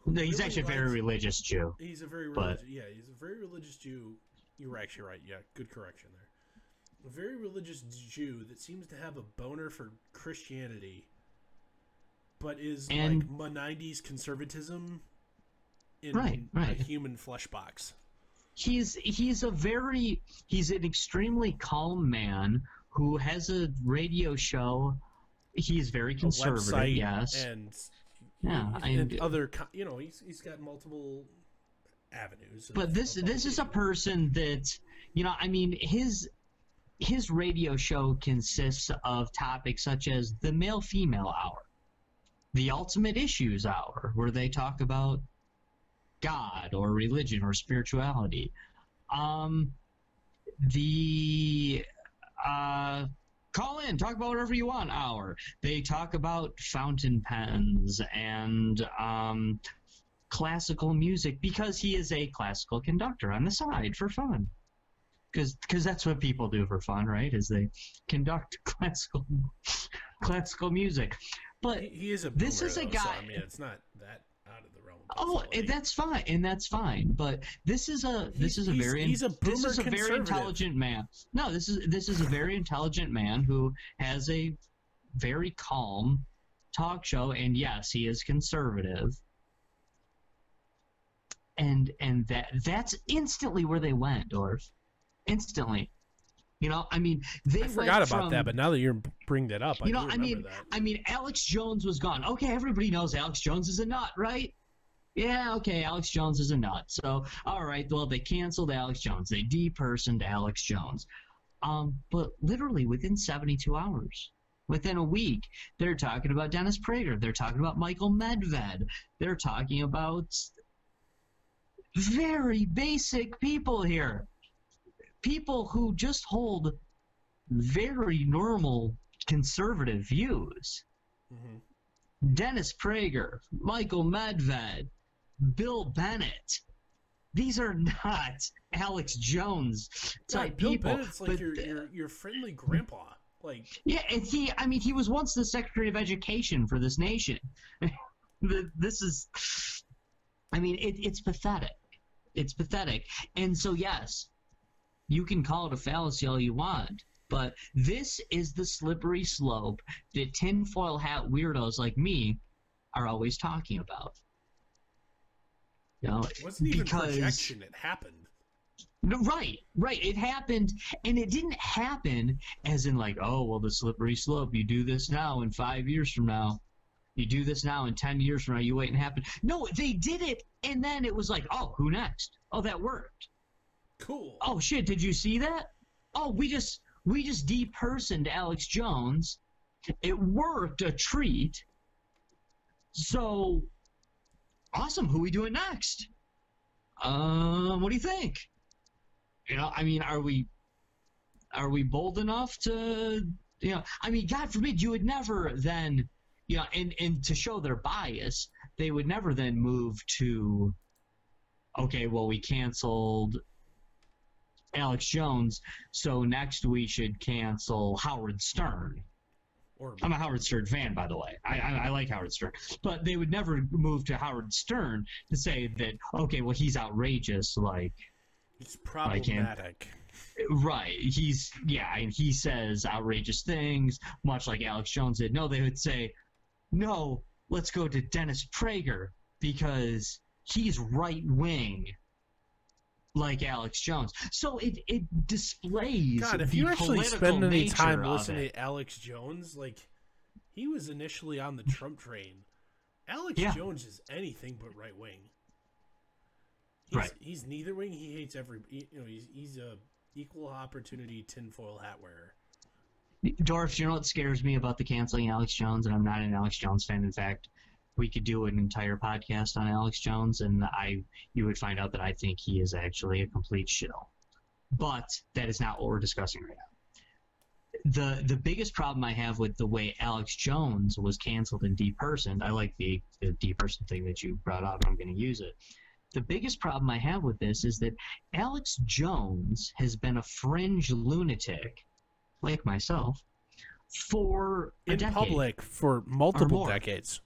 No, he's really actually a very religious Jew. He's a very but- religious. Yeah, he's a very religious Jew. You were actually right. Yeah, good correction there. A very religious Jew that seems to have a boner for Christianity, but is And- like my '90s conservatism in Right, right. a human flesh box. he's he's a very he's an extremely calm man who has a radio show. He's very conservative, yes. and Yeah, and, and- other you know he's he's got multiple avenues. of- but this of this is a person that you know i mean his his radio show consists of topics such as the male female hour the ultimate issues hour where they talk about god or religion or spirituality um the uh call in talk about whatever you want hour they talk about fountain pens and um classical music because he is a classical conductor on the side for fun. Because that's what people do for fun, right? Is they conduct [laughs] classical classical music. But He, he is a This is a though, so, guy- I mean, it's not that out of the realm. Of oh, and that's fine, and that's fine. But this is a this He's- is a very he's a this is a very intelligent man. No, this is this is a very intelligent man who has a very calm talk show, and yes, he is conservative. and and that that's instantly where they went, Dorf. Instantly. You know, I mean, they I forgot about from- that, but now that you're bringing it up, I you know, do I mean, that. I mean, Alex Jones was gone. Okay, everybody knows Alex Jones is a nut, right? Yeah, okay, Alex Jones is a nut. So, all right, well, they canceled Alex Jones. They depersoned Alex Jones. Um, but literally within 72 hours, within a week, they're talking about Dennis Prager. They're talking about Michael Medved. They're talking about very basic people here. People who just hold very normal conservative views. Mm-hmm. Dennis Prager, Michael Medved, Bill Bennett. These are not [laughs] Alex Jones type yeah, Bill people. Bennett's like but your, your your friendly grandpa. Like yeah, and he I mean he was once the Secretary of Education for this nation. [laughs] This is I mean it, it's pathetic. It's pathetic. And so yes, you can call it a fallacy all you want, but this is the slippery slope that tinfoil hat weirdos like me are always talking about. You know, it wasn't even because- projection. It happened. no, Right, right. It happened, and it didn't happen as in like, oh, well, the slippery slope. You do this now, and five years from now, you do this now, and ten years from now, you wait and happen. No, they did it, and then it was like, oh, who next? Oh, that worked. Cool. Oh shit, did you see that? Oh, we just we just depersoned Alex Jones. It worked a treat. So awesome. Who we doing next? Um, what do you think? You know, I mean, are we are we bold enough to you know? I mean, God forbid you would never then you know, and and to show their bias, they would never then move to okay, well, we canceled Alex Jones, so next we should cancel Howard Stern. Or I'm a Howard Stern fan, by the way. I, I, I like Howard Stern, but they would never move to Howard Stern to say that okay, well, he's outrageous, like it's I can't- problematic. right, he's yeah, and he says outrageous things, much like Alex Jones did. No, they would say, no, let's go to Dennis Prager because he's right wing. Like Alex Jones, so it it displays. God, if you actually spend any time listening to Alex Jones, like he was initially on the Trump train. Alex Yeah. Jones is anything but right wing. He's, Right. He's neither wing. He hates every. You know, he's he's a equal opportunity tinfoil hat wearer. Dorf, you know what scares me about the canceling Alex Jones, and I'm not an Alex Jones fan. In fact, we could do an entire podcast on Alex Jones, and I you would find out that I think he is actually a complete shill. But that is not what we're discussing right now. The the biggest problem I have with the way Alex Jones was canceled and depersoned, I like the, the depersoned thing that you brought up, I'm going to use it. The biggest problem I have with this is that Alex Jones has been a fringe lunatic, like myself, for In decade. public for multiple decades.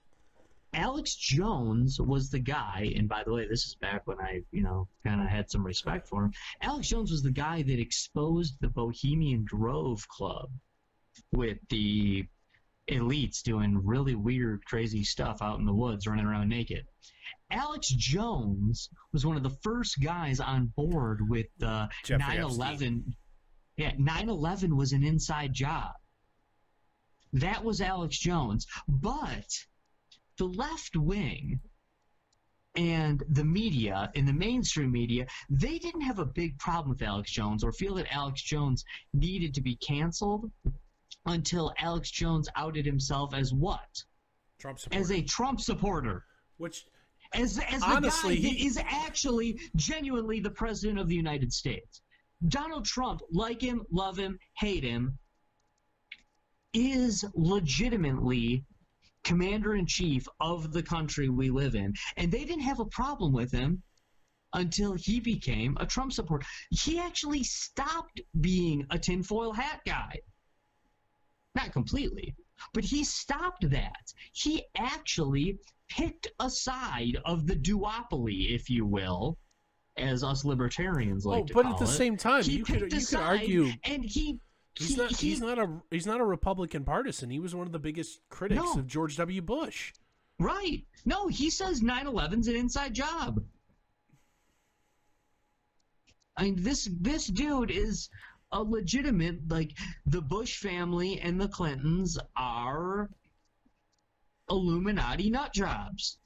Alex Jones was the guy, and by the way, this is back when I, you know, kind of had some respect for him. Alex Jones was the guy that exposed the Bohemian Grove Club with the elites doing really weird, crazy stuff out in the woods, running around naked. Alex Jones was one of the first guys on board with the Jeffrey 9 11. Yeah, 9 11 was an inside job. That was Alex Jones. But the left wing and the media, in the mainstream media, they didn't have a big problem with Alex Jones or feel that Alex Jones needed to be canceled until Alex Jones outed himself as what? Trump supporter. As a Trump supporter. which As, as the Honestly, guy that he- is actually genuinely the president of the United States. Donald Trump, like him, love him, hate him, is legitimately commander in chief of the country we live in. And they didn't have a problem with him until he became a Trump supporter. He actually stopped being a tinfoil hat guy. Not completely, but he stopped that. He actually picked a side of the duopoly, if you will, as us libertarians like oh, to but at the it. same time, He you could you could argue and he he's he- not he- he's not a he's not a Republican partisan. He was one of the biggest critics No. of George W. Bush. Right. No, he says 9/11's an inside job. I mean, this this dude is a legitimate like the Bush family and the Clintons are Illuminati nut jobs.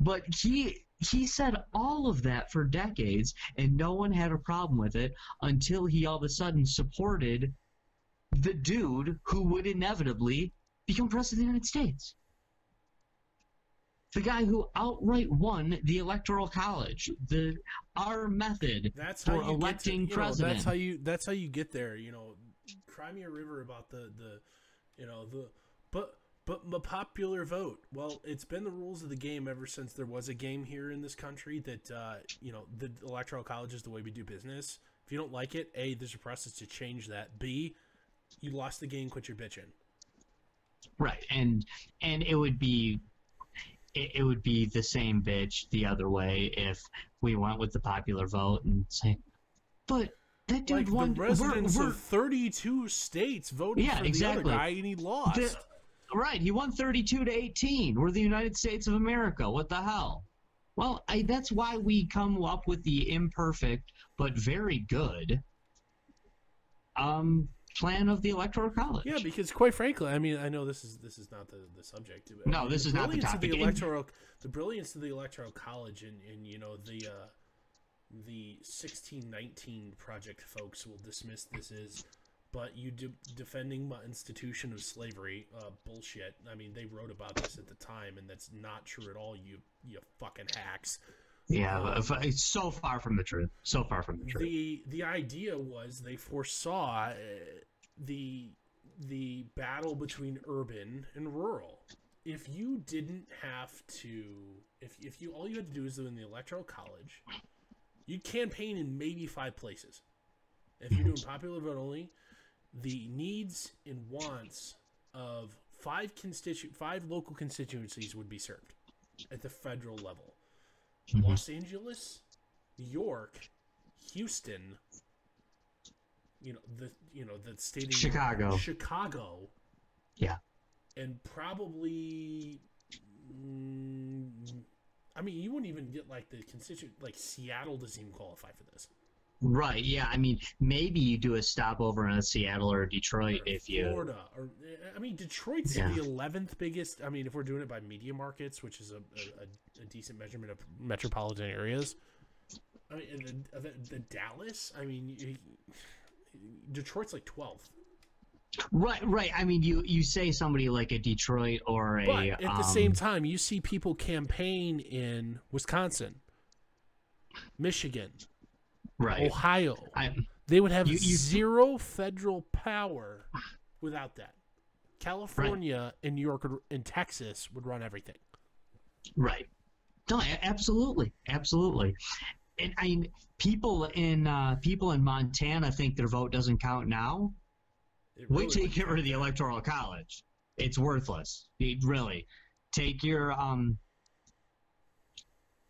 But he he said all of that for decades, and no one had a problem with it until he all of a sudden supported the dude who would inevitably become president of the United States. The guy who outright won the electoral college, the our method That's for electing to, you know, president. that's how you that's how you get there. You know, cry me a river about the the, you know the but but the popular vote. Well, it's been the rules of the game ever since there was a game here in this country that uh, you know the electoral college is the way we do business. If you don't like it, a there's a process to change that. B you lost the game, quit your bitching. Right, and and it would be it, it would be the same bitch the other way if we went with the popular vote and say, but that dude Like won. the we're- residents we're- of 32 states voted Yeah, for the exactly. other guy and he lost. The- right, he won thirty-two to eighteen. We're the United States of America. What the hell? Well, I, that's why we come up with the imperfect but very good um, plan of the electoral college. Yeah, because quite frankly, I mean, I know this is this is not the, the subject. but I No, mean, this is not the brilliance of topic. The electoral, the brilliance of the electoral college, and, and you know the uh, the sixteen nineteen project folks will dismiss this as, but you de- defending my institution of slavery, uh, bullshit. I mean, they wrote about this at the time, and that's not true at all. You you fucking hacks. Yeah, if- it's so far from the truth. So far from the truth. the the idea was they foresaw uh, the the battle between urban and rural. If you didn't have to, if if you all you had to do is in the electoral college, you'd campaign in maybe five places. If you're doing [laughs] popular vote only, the needs and wants of five constitu- five local constituencies would be served at the federal level. Mhm. Los Angeles, New York, Houston, you know the you know the state of Chicago. Chicago, Yeah. and probably. mm, I mean, you wouldn't even get like the constituent like Seattle doesn't even qualify for this. Right. Yeah. I mean, maybe you do a stopover in Seattle or Detroit Or if you. Florida, or I mean, Detroit's Yeah. the eleventh biggest. I mean, if we're doing it by media markets, which is a, a, a decent measurement of metropolitan areas. I mean, and the, the, the Dallas. I mean, you, [sighs] Detroit's like twelfth. Right. Right. I mean, you you say somebody like a Detroit or a. But at the um, same time, you see people campaign in Wisconsin, Michigan, Right. Ohio. I, They would have You- you- zero federal power without that. California and New York and Texas would run everything. Right. No, absolutely, absolutely. And I mean, people in uh, people in Montana think their vote doesn't count now. It Wait really till you would get rid of the electoral college. It's worthless. It- really, take your um,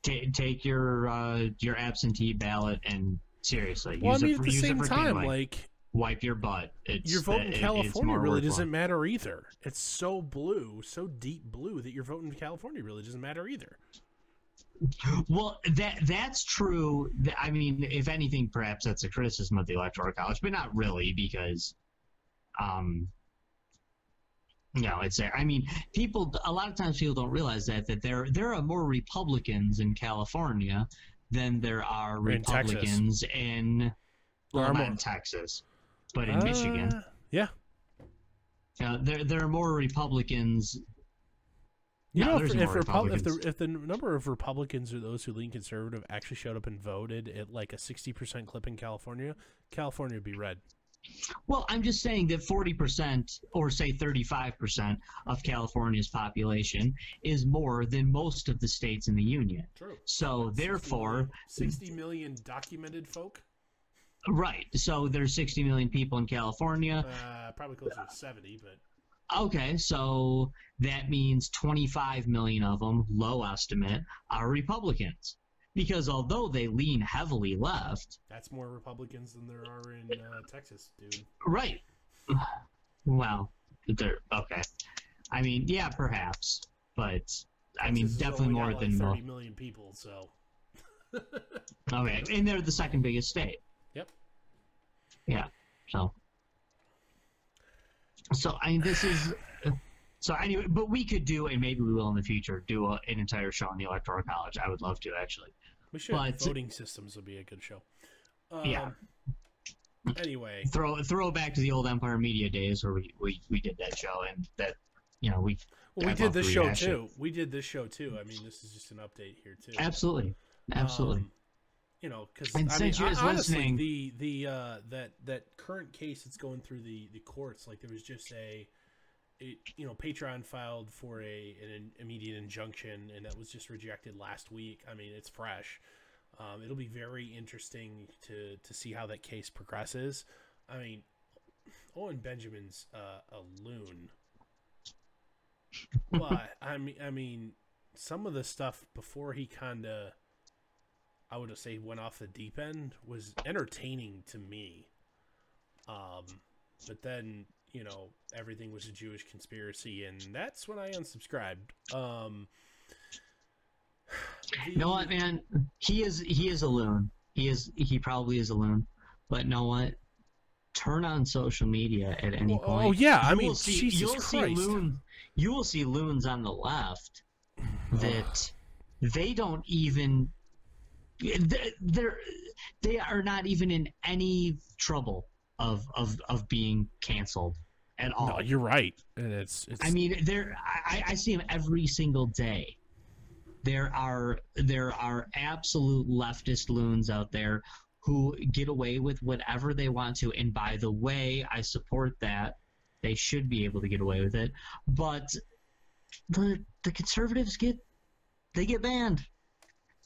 ta take your uh, your absentee ballot and seriously Well, I mean, it at the use it same for time, kindling. like wipe your butt. It's your vote in California really worthwhile. doesn't matter either. It's so blue, so deep blue that your vote in California really doesn't matter either. Well, that that's true. I mean, if anything, perhaps that's a criticism of the electoral college, but not really because, um, know, it's there. I mean, people. A lot of times, people don't realize that that there there are more Republicans in California than there are In Texas. Republicans in, well, not in Texas, but in Michigan. Uh, Yeah. Uh, there there are more Republicans. You No, know, if, if, Repu- if the if the number of Republicans or those who lean conservative actually showed up and voted at like a sixty percent clip in California, California would be red. Well, I'm just saying that 40% or say 35% of California's population is more than most of the states in the union. True. So, therefore, sixty million documented folk. right. So there's 60 million people in California. Uh, probably closer to seventy, but Okay, so that means 25 million of them, low estimate, are Republicans. Because although they lean heavily left, that's more Republicans than there are in uh, Texas, dude. right. Well, they're okay. I mean, yeah, perhaps, but I mean, definitely more like, than thirty million people. So [laughs] Okay, and they're the second biggest state. Yep. Yeah. So. So I mean, this is So anyway, but we could do, and maybe we will in the future, do a, an entire show on the electoral college. I would love to actually. We should. But- Voting systems would be a good show. Um, Yeah. Anyway, Throw throw back to the old Empire Media days where we, we, we did that show and that you know we well, we did this show it. too. We did this show too. I mean, this is just an update here too. absolutely absolutely Um, you know, because And I mean, since you're honestly, listening- the the uh, that that current case that's going through the the courts, like there was just a, you know, Patreon filed for a an immediate injunction, and that was just rejected last week. I mean, it's fresh. Um, it'll be very interesting to to see how that case progresses. I mean, Owen Benjamin's uh, a loon, but [laughs] I mean, I mean, some of the stuff before he kind of I would say went off the deep end was entertaining to me. Um, but then you know everything was a Jewish conspiracy, and that's when I unsubscribed. Um, [sighs] you know what man? He is he is a loon he is he probably is a loon but know what? Turn on social media at any Well, point. oh, yeah, I You mean, see, Jesus you'll see Christ. loons you will see loons on the left [sighs] that they don't even they- they're they are not even in any trouble of of of being canceled at all No, you're right, and it's it's. I mean, there I, I see them every single day. There are there are absolute leftist loons out there who get away with whatever they want to. And by the way, I support that. They should be able to get away with it. But the the conservatives get they get banned.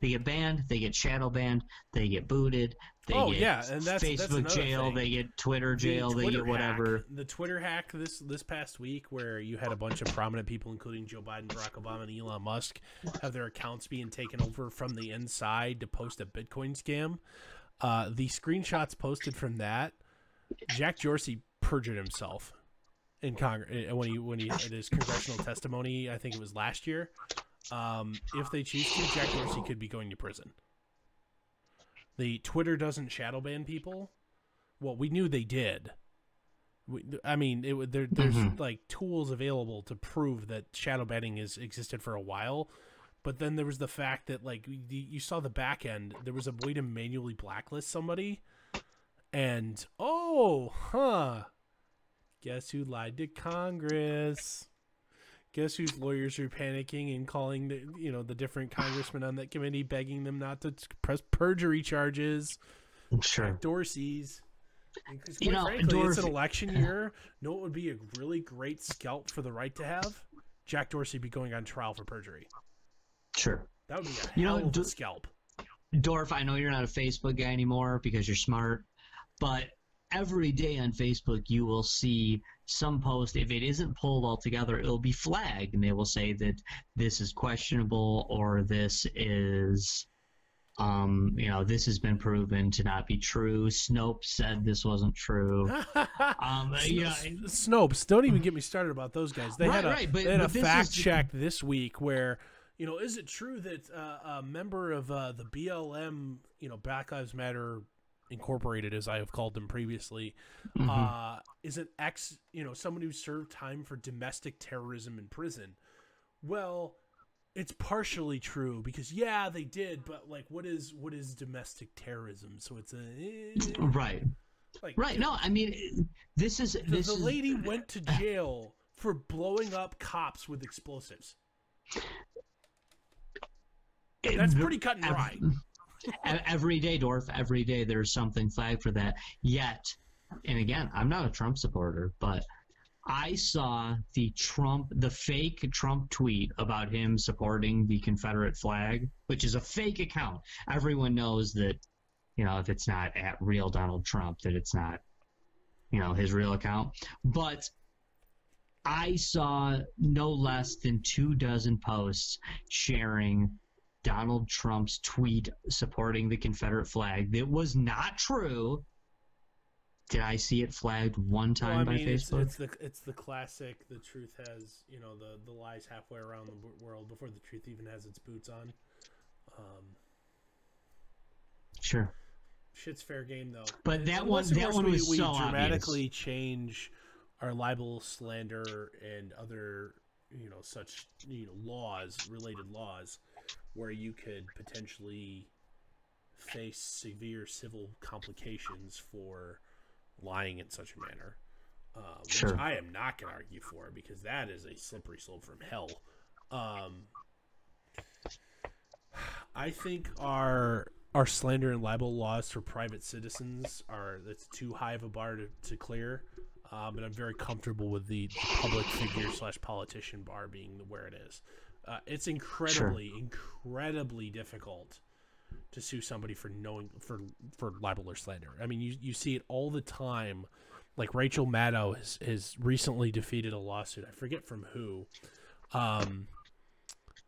They get banned. They get shadow banned. They get booted. They Oh, get yeah, and that's- that's Facebook another jail. thing. They get Twitter the jail. They get whatever. Hack, the Twitter hack this this past week, where you had a bunch of prominent people, including Joe Biden, Barack Obama, and Elon Musk, have their accounts being taken over from the inside to post a Bitcoin scam. Uh, the screenshots posted from that, Jack Dorsey perjured himself in Congress when he when he had his congressional testimony. I think it was last year. Um, if they choose to, Jack Dorsey could be going to prison. The Twitter doesn't shadow ban people. Well, we knew they did. We, I mean, it, there, there's Mhm. like tools available to prove that shadow banning has existed for a while. But then there was the fact that like you, you saw the back end. There was a way to manually blacklist somebody, and oh, huh. Guess who lied to Congress? Guess whose lawyers are panicking and calling the you know the different congressmen on that committee, begging them not to press perjury charges. Sure. Dorsey's. Because You quite know, frankly, it's an election year. No, it would be a really great scalp for the right to have? Jack Dorsey be going on trial for perjury. Sure. That would be a You know, hell of a Do- scalp. Dorf, I know you're not a Facebook guy anymore because you're smart, but every day on Facebook you will see some post. If it isn't pulled altogether, it'll be flagged, and they will say that this is questionable or this is, um, you know, this has been proven to not be true. Snopes said this wasn't true. [laughs] Um, yeah, Snopes, don't even get me started about those guys. They Right, had a, right, but- they had a fact is- check this week where, you know, is it true that uh, a member of uh, the BLM, you know, Black Lives Matter Incorporated, as I have called them previously, Mhm. uh, is an ex, you know, someone who served time for domestic terrorism in prison? Well, it's partially true because yeah, they did, but like, what is what is domestic terrorism? So it's a eh, right, like right. No, I mean, this is the, this the is lady went to jail for blowing up cops with explosives. That's the- pretty cut and dry. Every day, Dorf, every day there's something flagged for that. Yet, and again, I'm not a Trump supporter, but I saw the Trump, the fake Trump tweet about him supporting the Confederate flag, which is a fake account. Everyone knows that, you know, if it's not at real Donald Trump, that it's not, you know, his real account. But I saw no less than two dozen posts sharing Donald Trump's tweet supporting the Confederate flag that was not true. Did I see it flagged one time Well, I by mean, it's, Facebook? it's the it's the classic. The truth has you know the the lies halfway around the world before the truth even has its boots on. Um, Sure. shit's fair game though. But that one that one we, was we so obvious. dramatically change our libel, slander, and other you know such you know laws related laws where you could potentially face severe civil complications for lying in such a manner. Uh, which Sure. I am not going to argue for because that is a slippery slope from hell. Um, I think our our slander and libel laws for private citizens are that's too high of a bar to, to clear. Um, and I'm very comfortable with the, the public figure slash politician bar being where it is. Uh, it's incredibly, incredibly difficult to sue somebody for knowing for for libel or slander. I mean, you you see it all the time. Like Rachel Maddow has, has recently defeated a lawsuit. I forget from who. Um,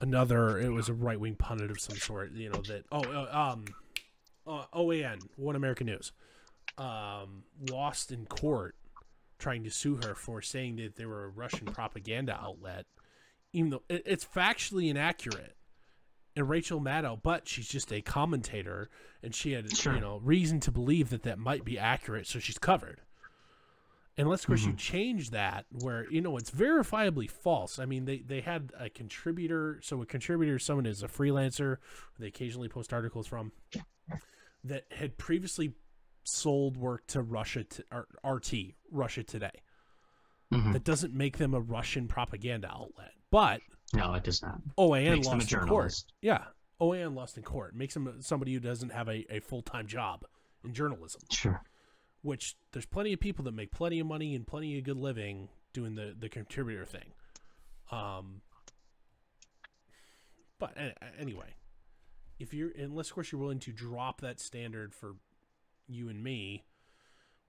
another it was a right wing pundit of some sort. You know that oh uh, um, uh, OAN One American News um, lost in court trying to sue her for saying that they were a Russian propaganda outlet, even though it, it's factually inaccurate. And Rachel Maddow, but she's just a commentator, and she had Sure. you know reason to believe that that might be accurate, so she's covered. Unless, of course, you Mhm. change that where you know it's verifiably false. I mean, they they had a contributor, so a contributor, is someone is a freelancer, they occasionally post articles from, that had previously sold work to Russia to RT Russia Today. Mhm. That doesn't make them a Russian propaganda outlet, but No, it does not. OAN Makes a lost in court. Yeah, OAN lost in court. Makes him somebody who doesn't have a, a full time job in journalism. Sure. Which there's plenty of people that make plenty of money and plenty of good living doing the the contributor thing. Um, but anyway, if you're unless of course you're willing to drop that standard for you and me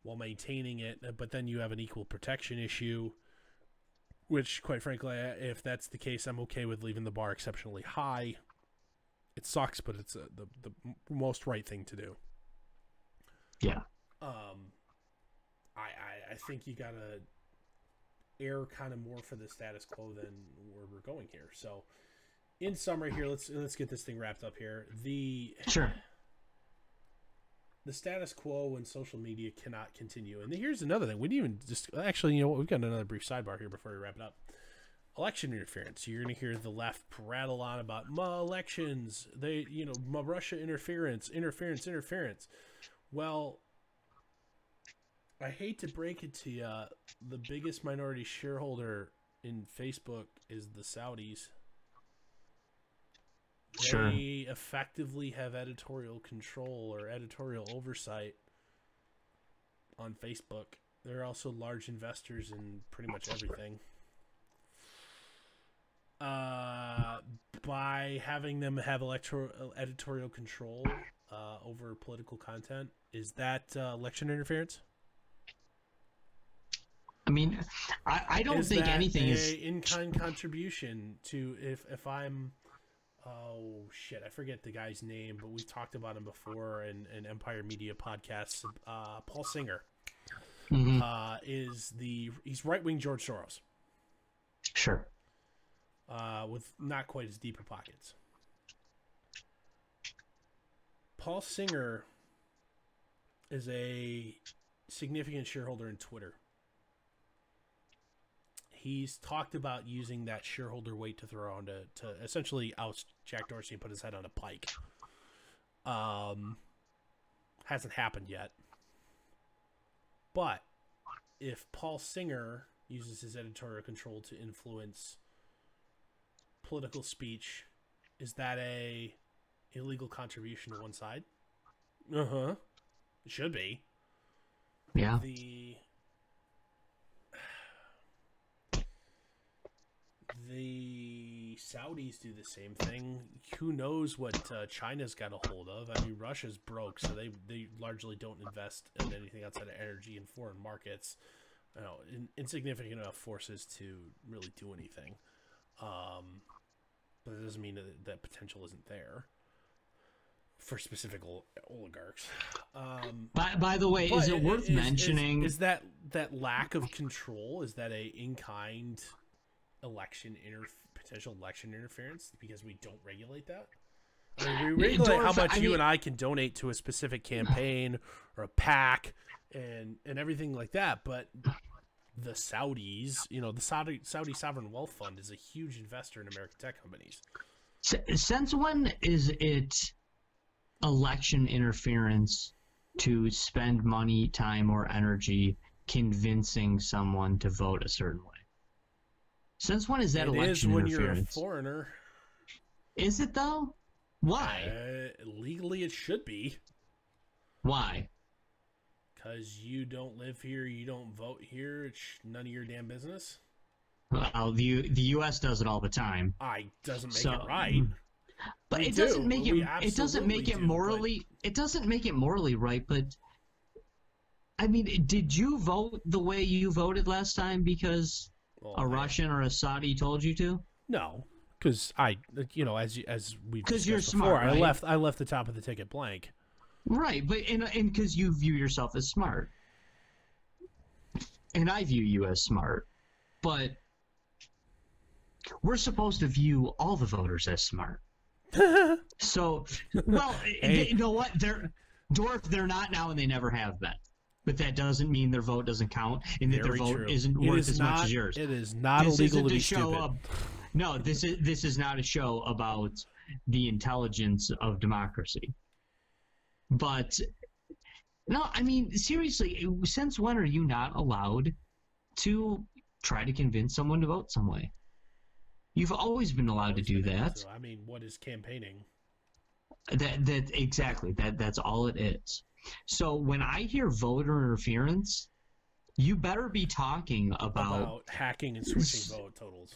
while maintaining it, but then you have an equal protection issue. Which, quite frankly, if that's the case, I'm okay with leaving the bar exceptionally high. It sucks, but it's uh the the most right thing to do. Yeah. Um, I I, I think you gotta err kind of more for the status quo than where we're going here. So, in summary, here let's let's get this thing wrapped up here. The Sure. The status quo in social media cannot continue. And here's another thing: we didn't even just actually, you know, we've got another brief sidebar here before we wrap it up. Election interference. You're going to hear the left prattle on about my elections. They, you know, my Russia interference, interference, interference. Well, I hate to break it to you, the biggest minority shareholder in Facebook is the Saudis. Sure. They effectively have editorial control or editorial oversight on Facebook. They're also large investors in pretty much everything. Uh, by having them have electro- editorial control uh, over political content, is that uh, election interference? I mean, I, I don't is think that anything a is. in-kind contribution to if if I'm oh shit I forget the guy's name but we've talked about him before in, in Empire Media podcasts uh, Paul Singer Mhm. uh, is the he's right wing George Soros Sure. uh, with not quite as deep of pockets. Paul Singer is a significant shareholder in Twitter. He's talked about using that shareholder weight to throw on to, to essentially oust Jack Dorsey and put his head on a pike. Um, hasn't happened yet. But if Paul Singer uses his editorial control to influence political speech, is that a illegal contribution to one side? Uh huh. It should be. Yeah. The the Saudis do the same thing. Who knows what uh, China's got a hold of? I mean, Russia's broke, so they they largely don't invest in anything outside of energy and foreign markets. You know, in, insignificant enough forces to really do anything. Um, but that doesn't mean that that potential isn't there for specific ol- oligarchs. Um, By, by the way, is it worth is- mentioning? Is, that that lack of control? Is that a in kind election inter potential election interference because we don't regulate that? I mean, we regulate how much I you and I can donate to a specific campaign or a PAC and and everything like that, but the Saudis. You know, the Saudi Saudi sovereign wealth fund is a huge investor in American tech companies. Since when is it election interference to spend money, time, or energy convincing someone to vote a certain way? Since when is that It is election when you're a foreigner. Is it though? Why? Uh, legally, it should be Why? because you don't live here, you don't vote here. It's none of your damn business. Well, the the U.S. does it all the time, I doesn't make So- it right. but We it doesn't do, make it. It doesn't make it do, but- morally. It doesn't make it morally right. But I mean, did you vote the way you voted last time because Well, a I- Russian or a Saudi told you to? No, because I, you know, as you, as we 'Cause you're before, smart, I left I left the top of the ticket blank. Right, but and and because you view yourself as smart, and I view you as smart, but we're supposed to view all the voters as smart. [laughs] So, well, Hey. you know what? They're Dorf. They're not now, and they never have been. But that doesn't mean their vote doesn't count, and that Very their vote true. isn't It worth is as not, much as yours. It is not this illegal to be show stupid. up. No, this is this is not a show about the intelligence of democracy. But no, I mean seriously, since when are you not allowed to try to convince someone to vote some way? You've always been allowed to do that. I mean, what is campaigning? That that exactly that that's all it is. So when I hear voter interference, you better be talking about About hacking and switching vote totals.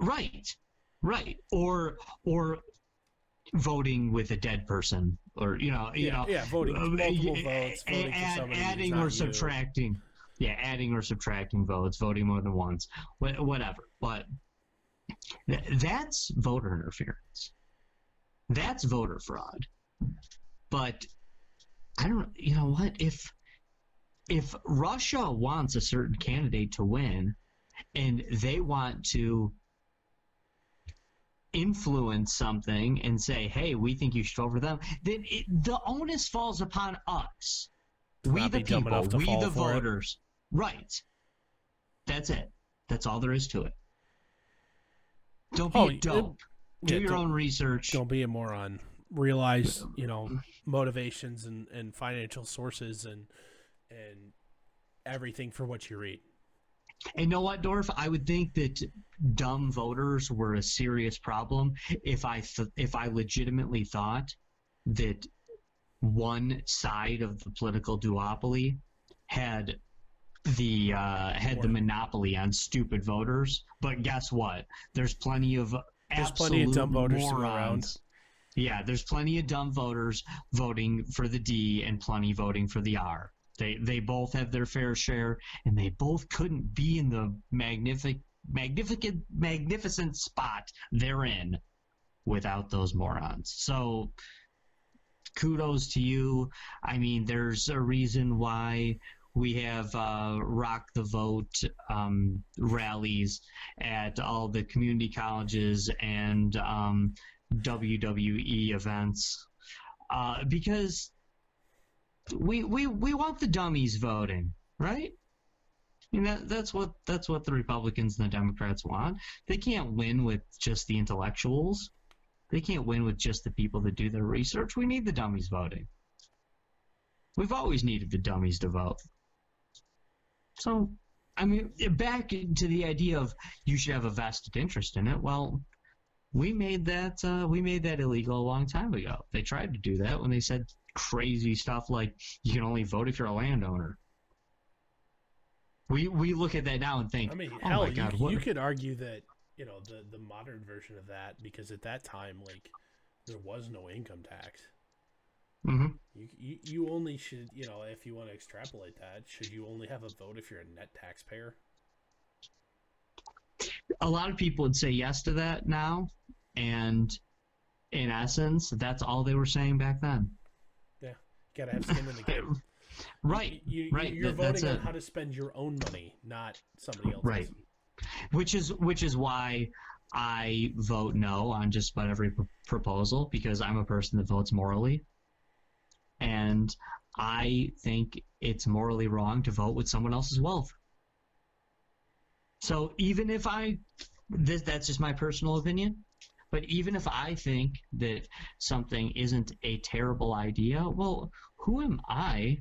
Right, right, or or voting with a dead person, or you know, you Yeah, know, yeah, voting uh, multiple votes, voting for add- adding or you. subtracting, yeah, adding or subtracting votes, voting more than once, wha- whatever. But th- that's voter interference. That's voter fraud. But I don't, you know what? If if Russia wants a certain candidate to win, and they want to influence something and say, "Hey, we think you should vote for them," then it, the onus falls upon us, we not the people, we the for it. voters. Right. That's it. That's all there is to it. Don't be Oh, a it- Do yeah, your own research. Don't be a moron. Realize, you know, motivations and, and financial sources and and everything for what you read. And you know what, Dorf? I would think that dumb voters were a serious problem if I th- if I legitimately thought that one side of the political duopoly had the uh, had the monopoly on stupid voters. But guess what? There's plenty of There's plenty of dumb voters go around. Yeah, there's plenty of dumb voters voting for the D and plenty voting for the R. They they both have their fair share, and they both couldn't be in the magnific magnificent magnificent spot they're in without those morons. So kudos to you. I mean, there's a reason why we have uh, rock the vote um, rallies at all the community colleges and um, WWE events uh, because we we we want the dummies voting, right? I mean, that, that's what that's what the Republicans and the Democrats want. They can't win with just the intellectuals. They can't win with just the people that do their research. We need the dummies voting. We've always needed the dummies to vote. So, I mean, back to the idea of you should have a vested interest in it. Well, we made that uh, we made that illegal a long time ago. They tried to do that when they said crazy stuff like you can only vote if you're a landowner. We we look at that now and think, I mean, oh hell, my god, you, what? you could argue that you know the the modern version of that because at that time, like, there was no income tax. Mm-hmm. You, you you only should you know if you want to extrapolate that, should you only have a vote if you're a net taxpayer? a lot of people would say yes to that now, and in essence, that's all they were saying back then. You gotta have skin in the [laughs] game. Right, You, you, right. You're that- voting on it. how to spend your own money, not somebody else's. Right. which is which is why I vote no on just about every pr- proposal because I'm a person that votes morally, and I think it's morally wrong to vote with someone else's wealth. So even if I, this that's just my personal opinion, but even if I think that something isn't a terrible idea, well, who am I?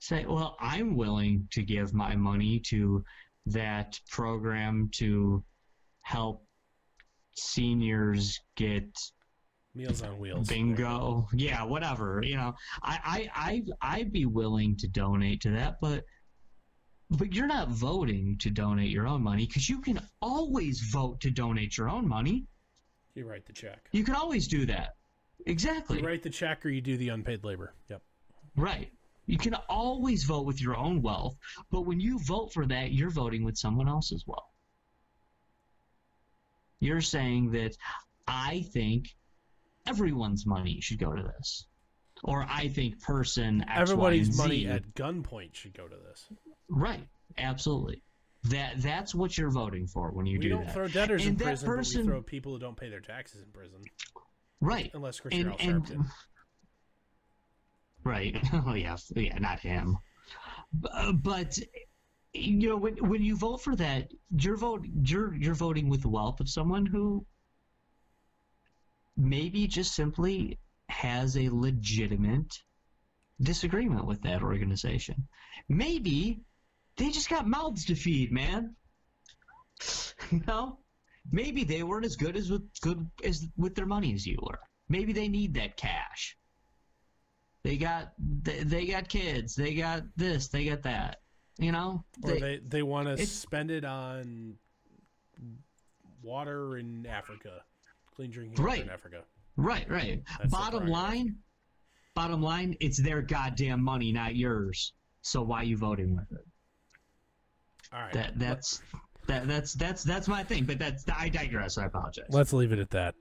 Say, well, I'm willing to give my money to that program to help seniors get Meals on Wheels. bingo yeah whatever you know I, I i i'd be willing to donate to that but but you're not voting to donate your own money because you can always vote to donate your own money You write the check. you can always do that exactly You write the check or you do the unpaid labor. Yep. right you can always vote with your own wealth but when you vote for that you're voting with someone else's wealth you're saying that i think everyone's money should go to this or i think person X, Y, Everybody's and money Z- at gunpoint should go to this. right absolutely that that's what you're voting for when you we do don't that. throw debtors in And that prison, but we throw people who don't pay their taxes in prison. right. Unless Christian and, and right. [laughs] Oh yeah. Yeah not him. Uh, but you know when when you vote for that you're vote you're you're voting with the wealth of someone who maybe just simply has a legitimate disagreement with that organization. Maybe they just got mouths to feed man. [laughs] You know? Maybe they weren't as good as with good as with their money as you were. Maybe they need that cash. They got they, they got kids. They got this. They got that. You know? Or they, they want to spend it on water in Africa, clean drinking water Right. in Africa. right right. That's bottom line bottom line it's their goddamn money not yours. So why you voting with it All right. that that's that that's that's that's my thing but that's i digress i apologize Let's leave it at that.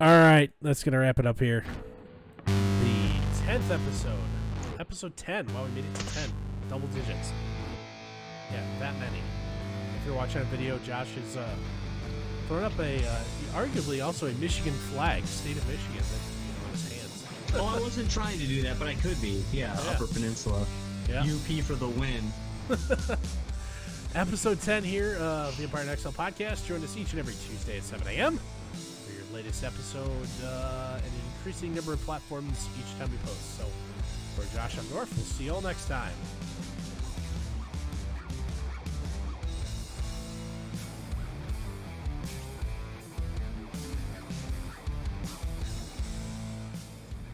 All right, that's gonna wrap it up here. The tenth episode, episode ten. Wow, we made it to ten, double digits. Yeah, that many. If you're watching a video, Josh is uh, throwing up a uh, arguably also a Michigan flag, state of Michigan, that, you know, in his hands. oh i wasn't trying to do that but i could be yeah, Yeah. upper peninsula Yeah. up for the win [laughs] Episode 10 here of the Empire in Exile podcast. Join us each and every Tuesday at 7 a.m. for your latest episode uh, and an increasing number of platforms each time we post. So, for Josh, I'm Dorf. We'll see you all next time.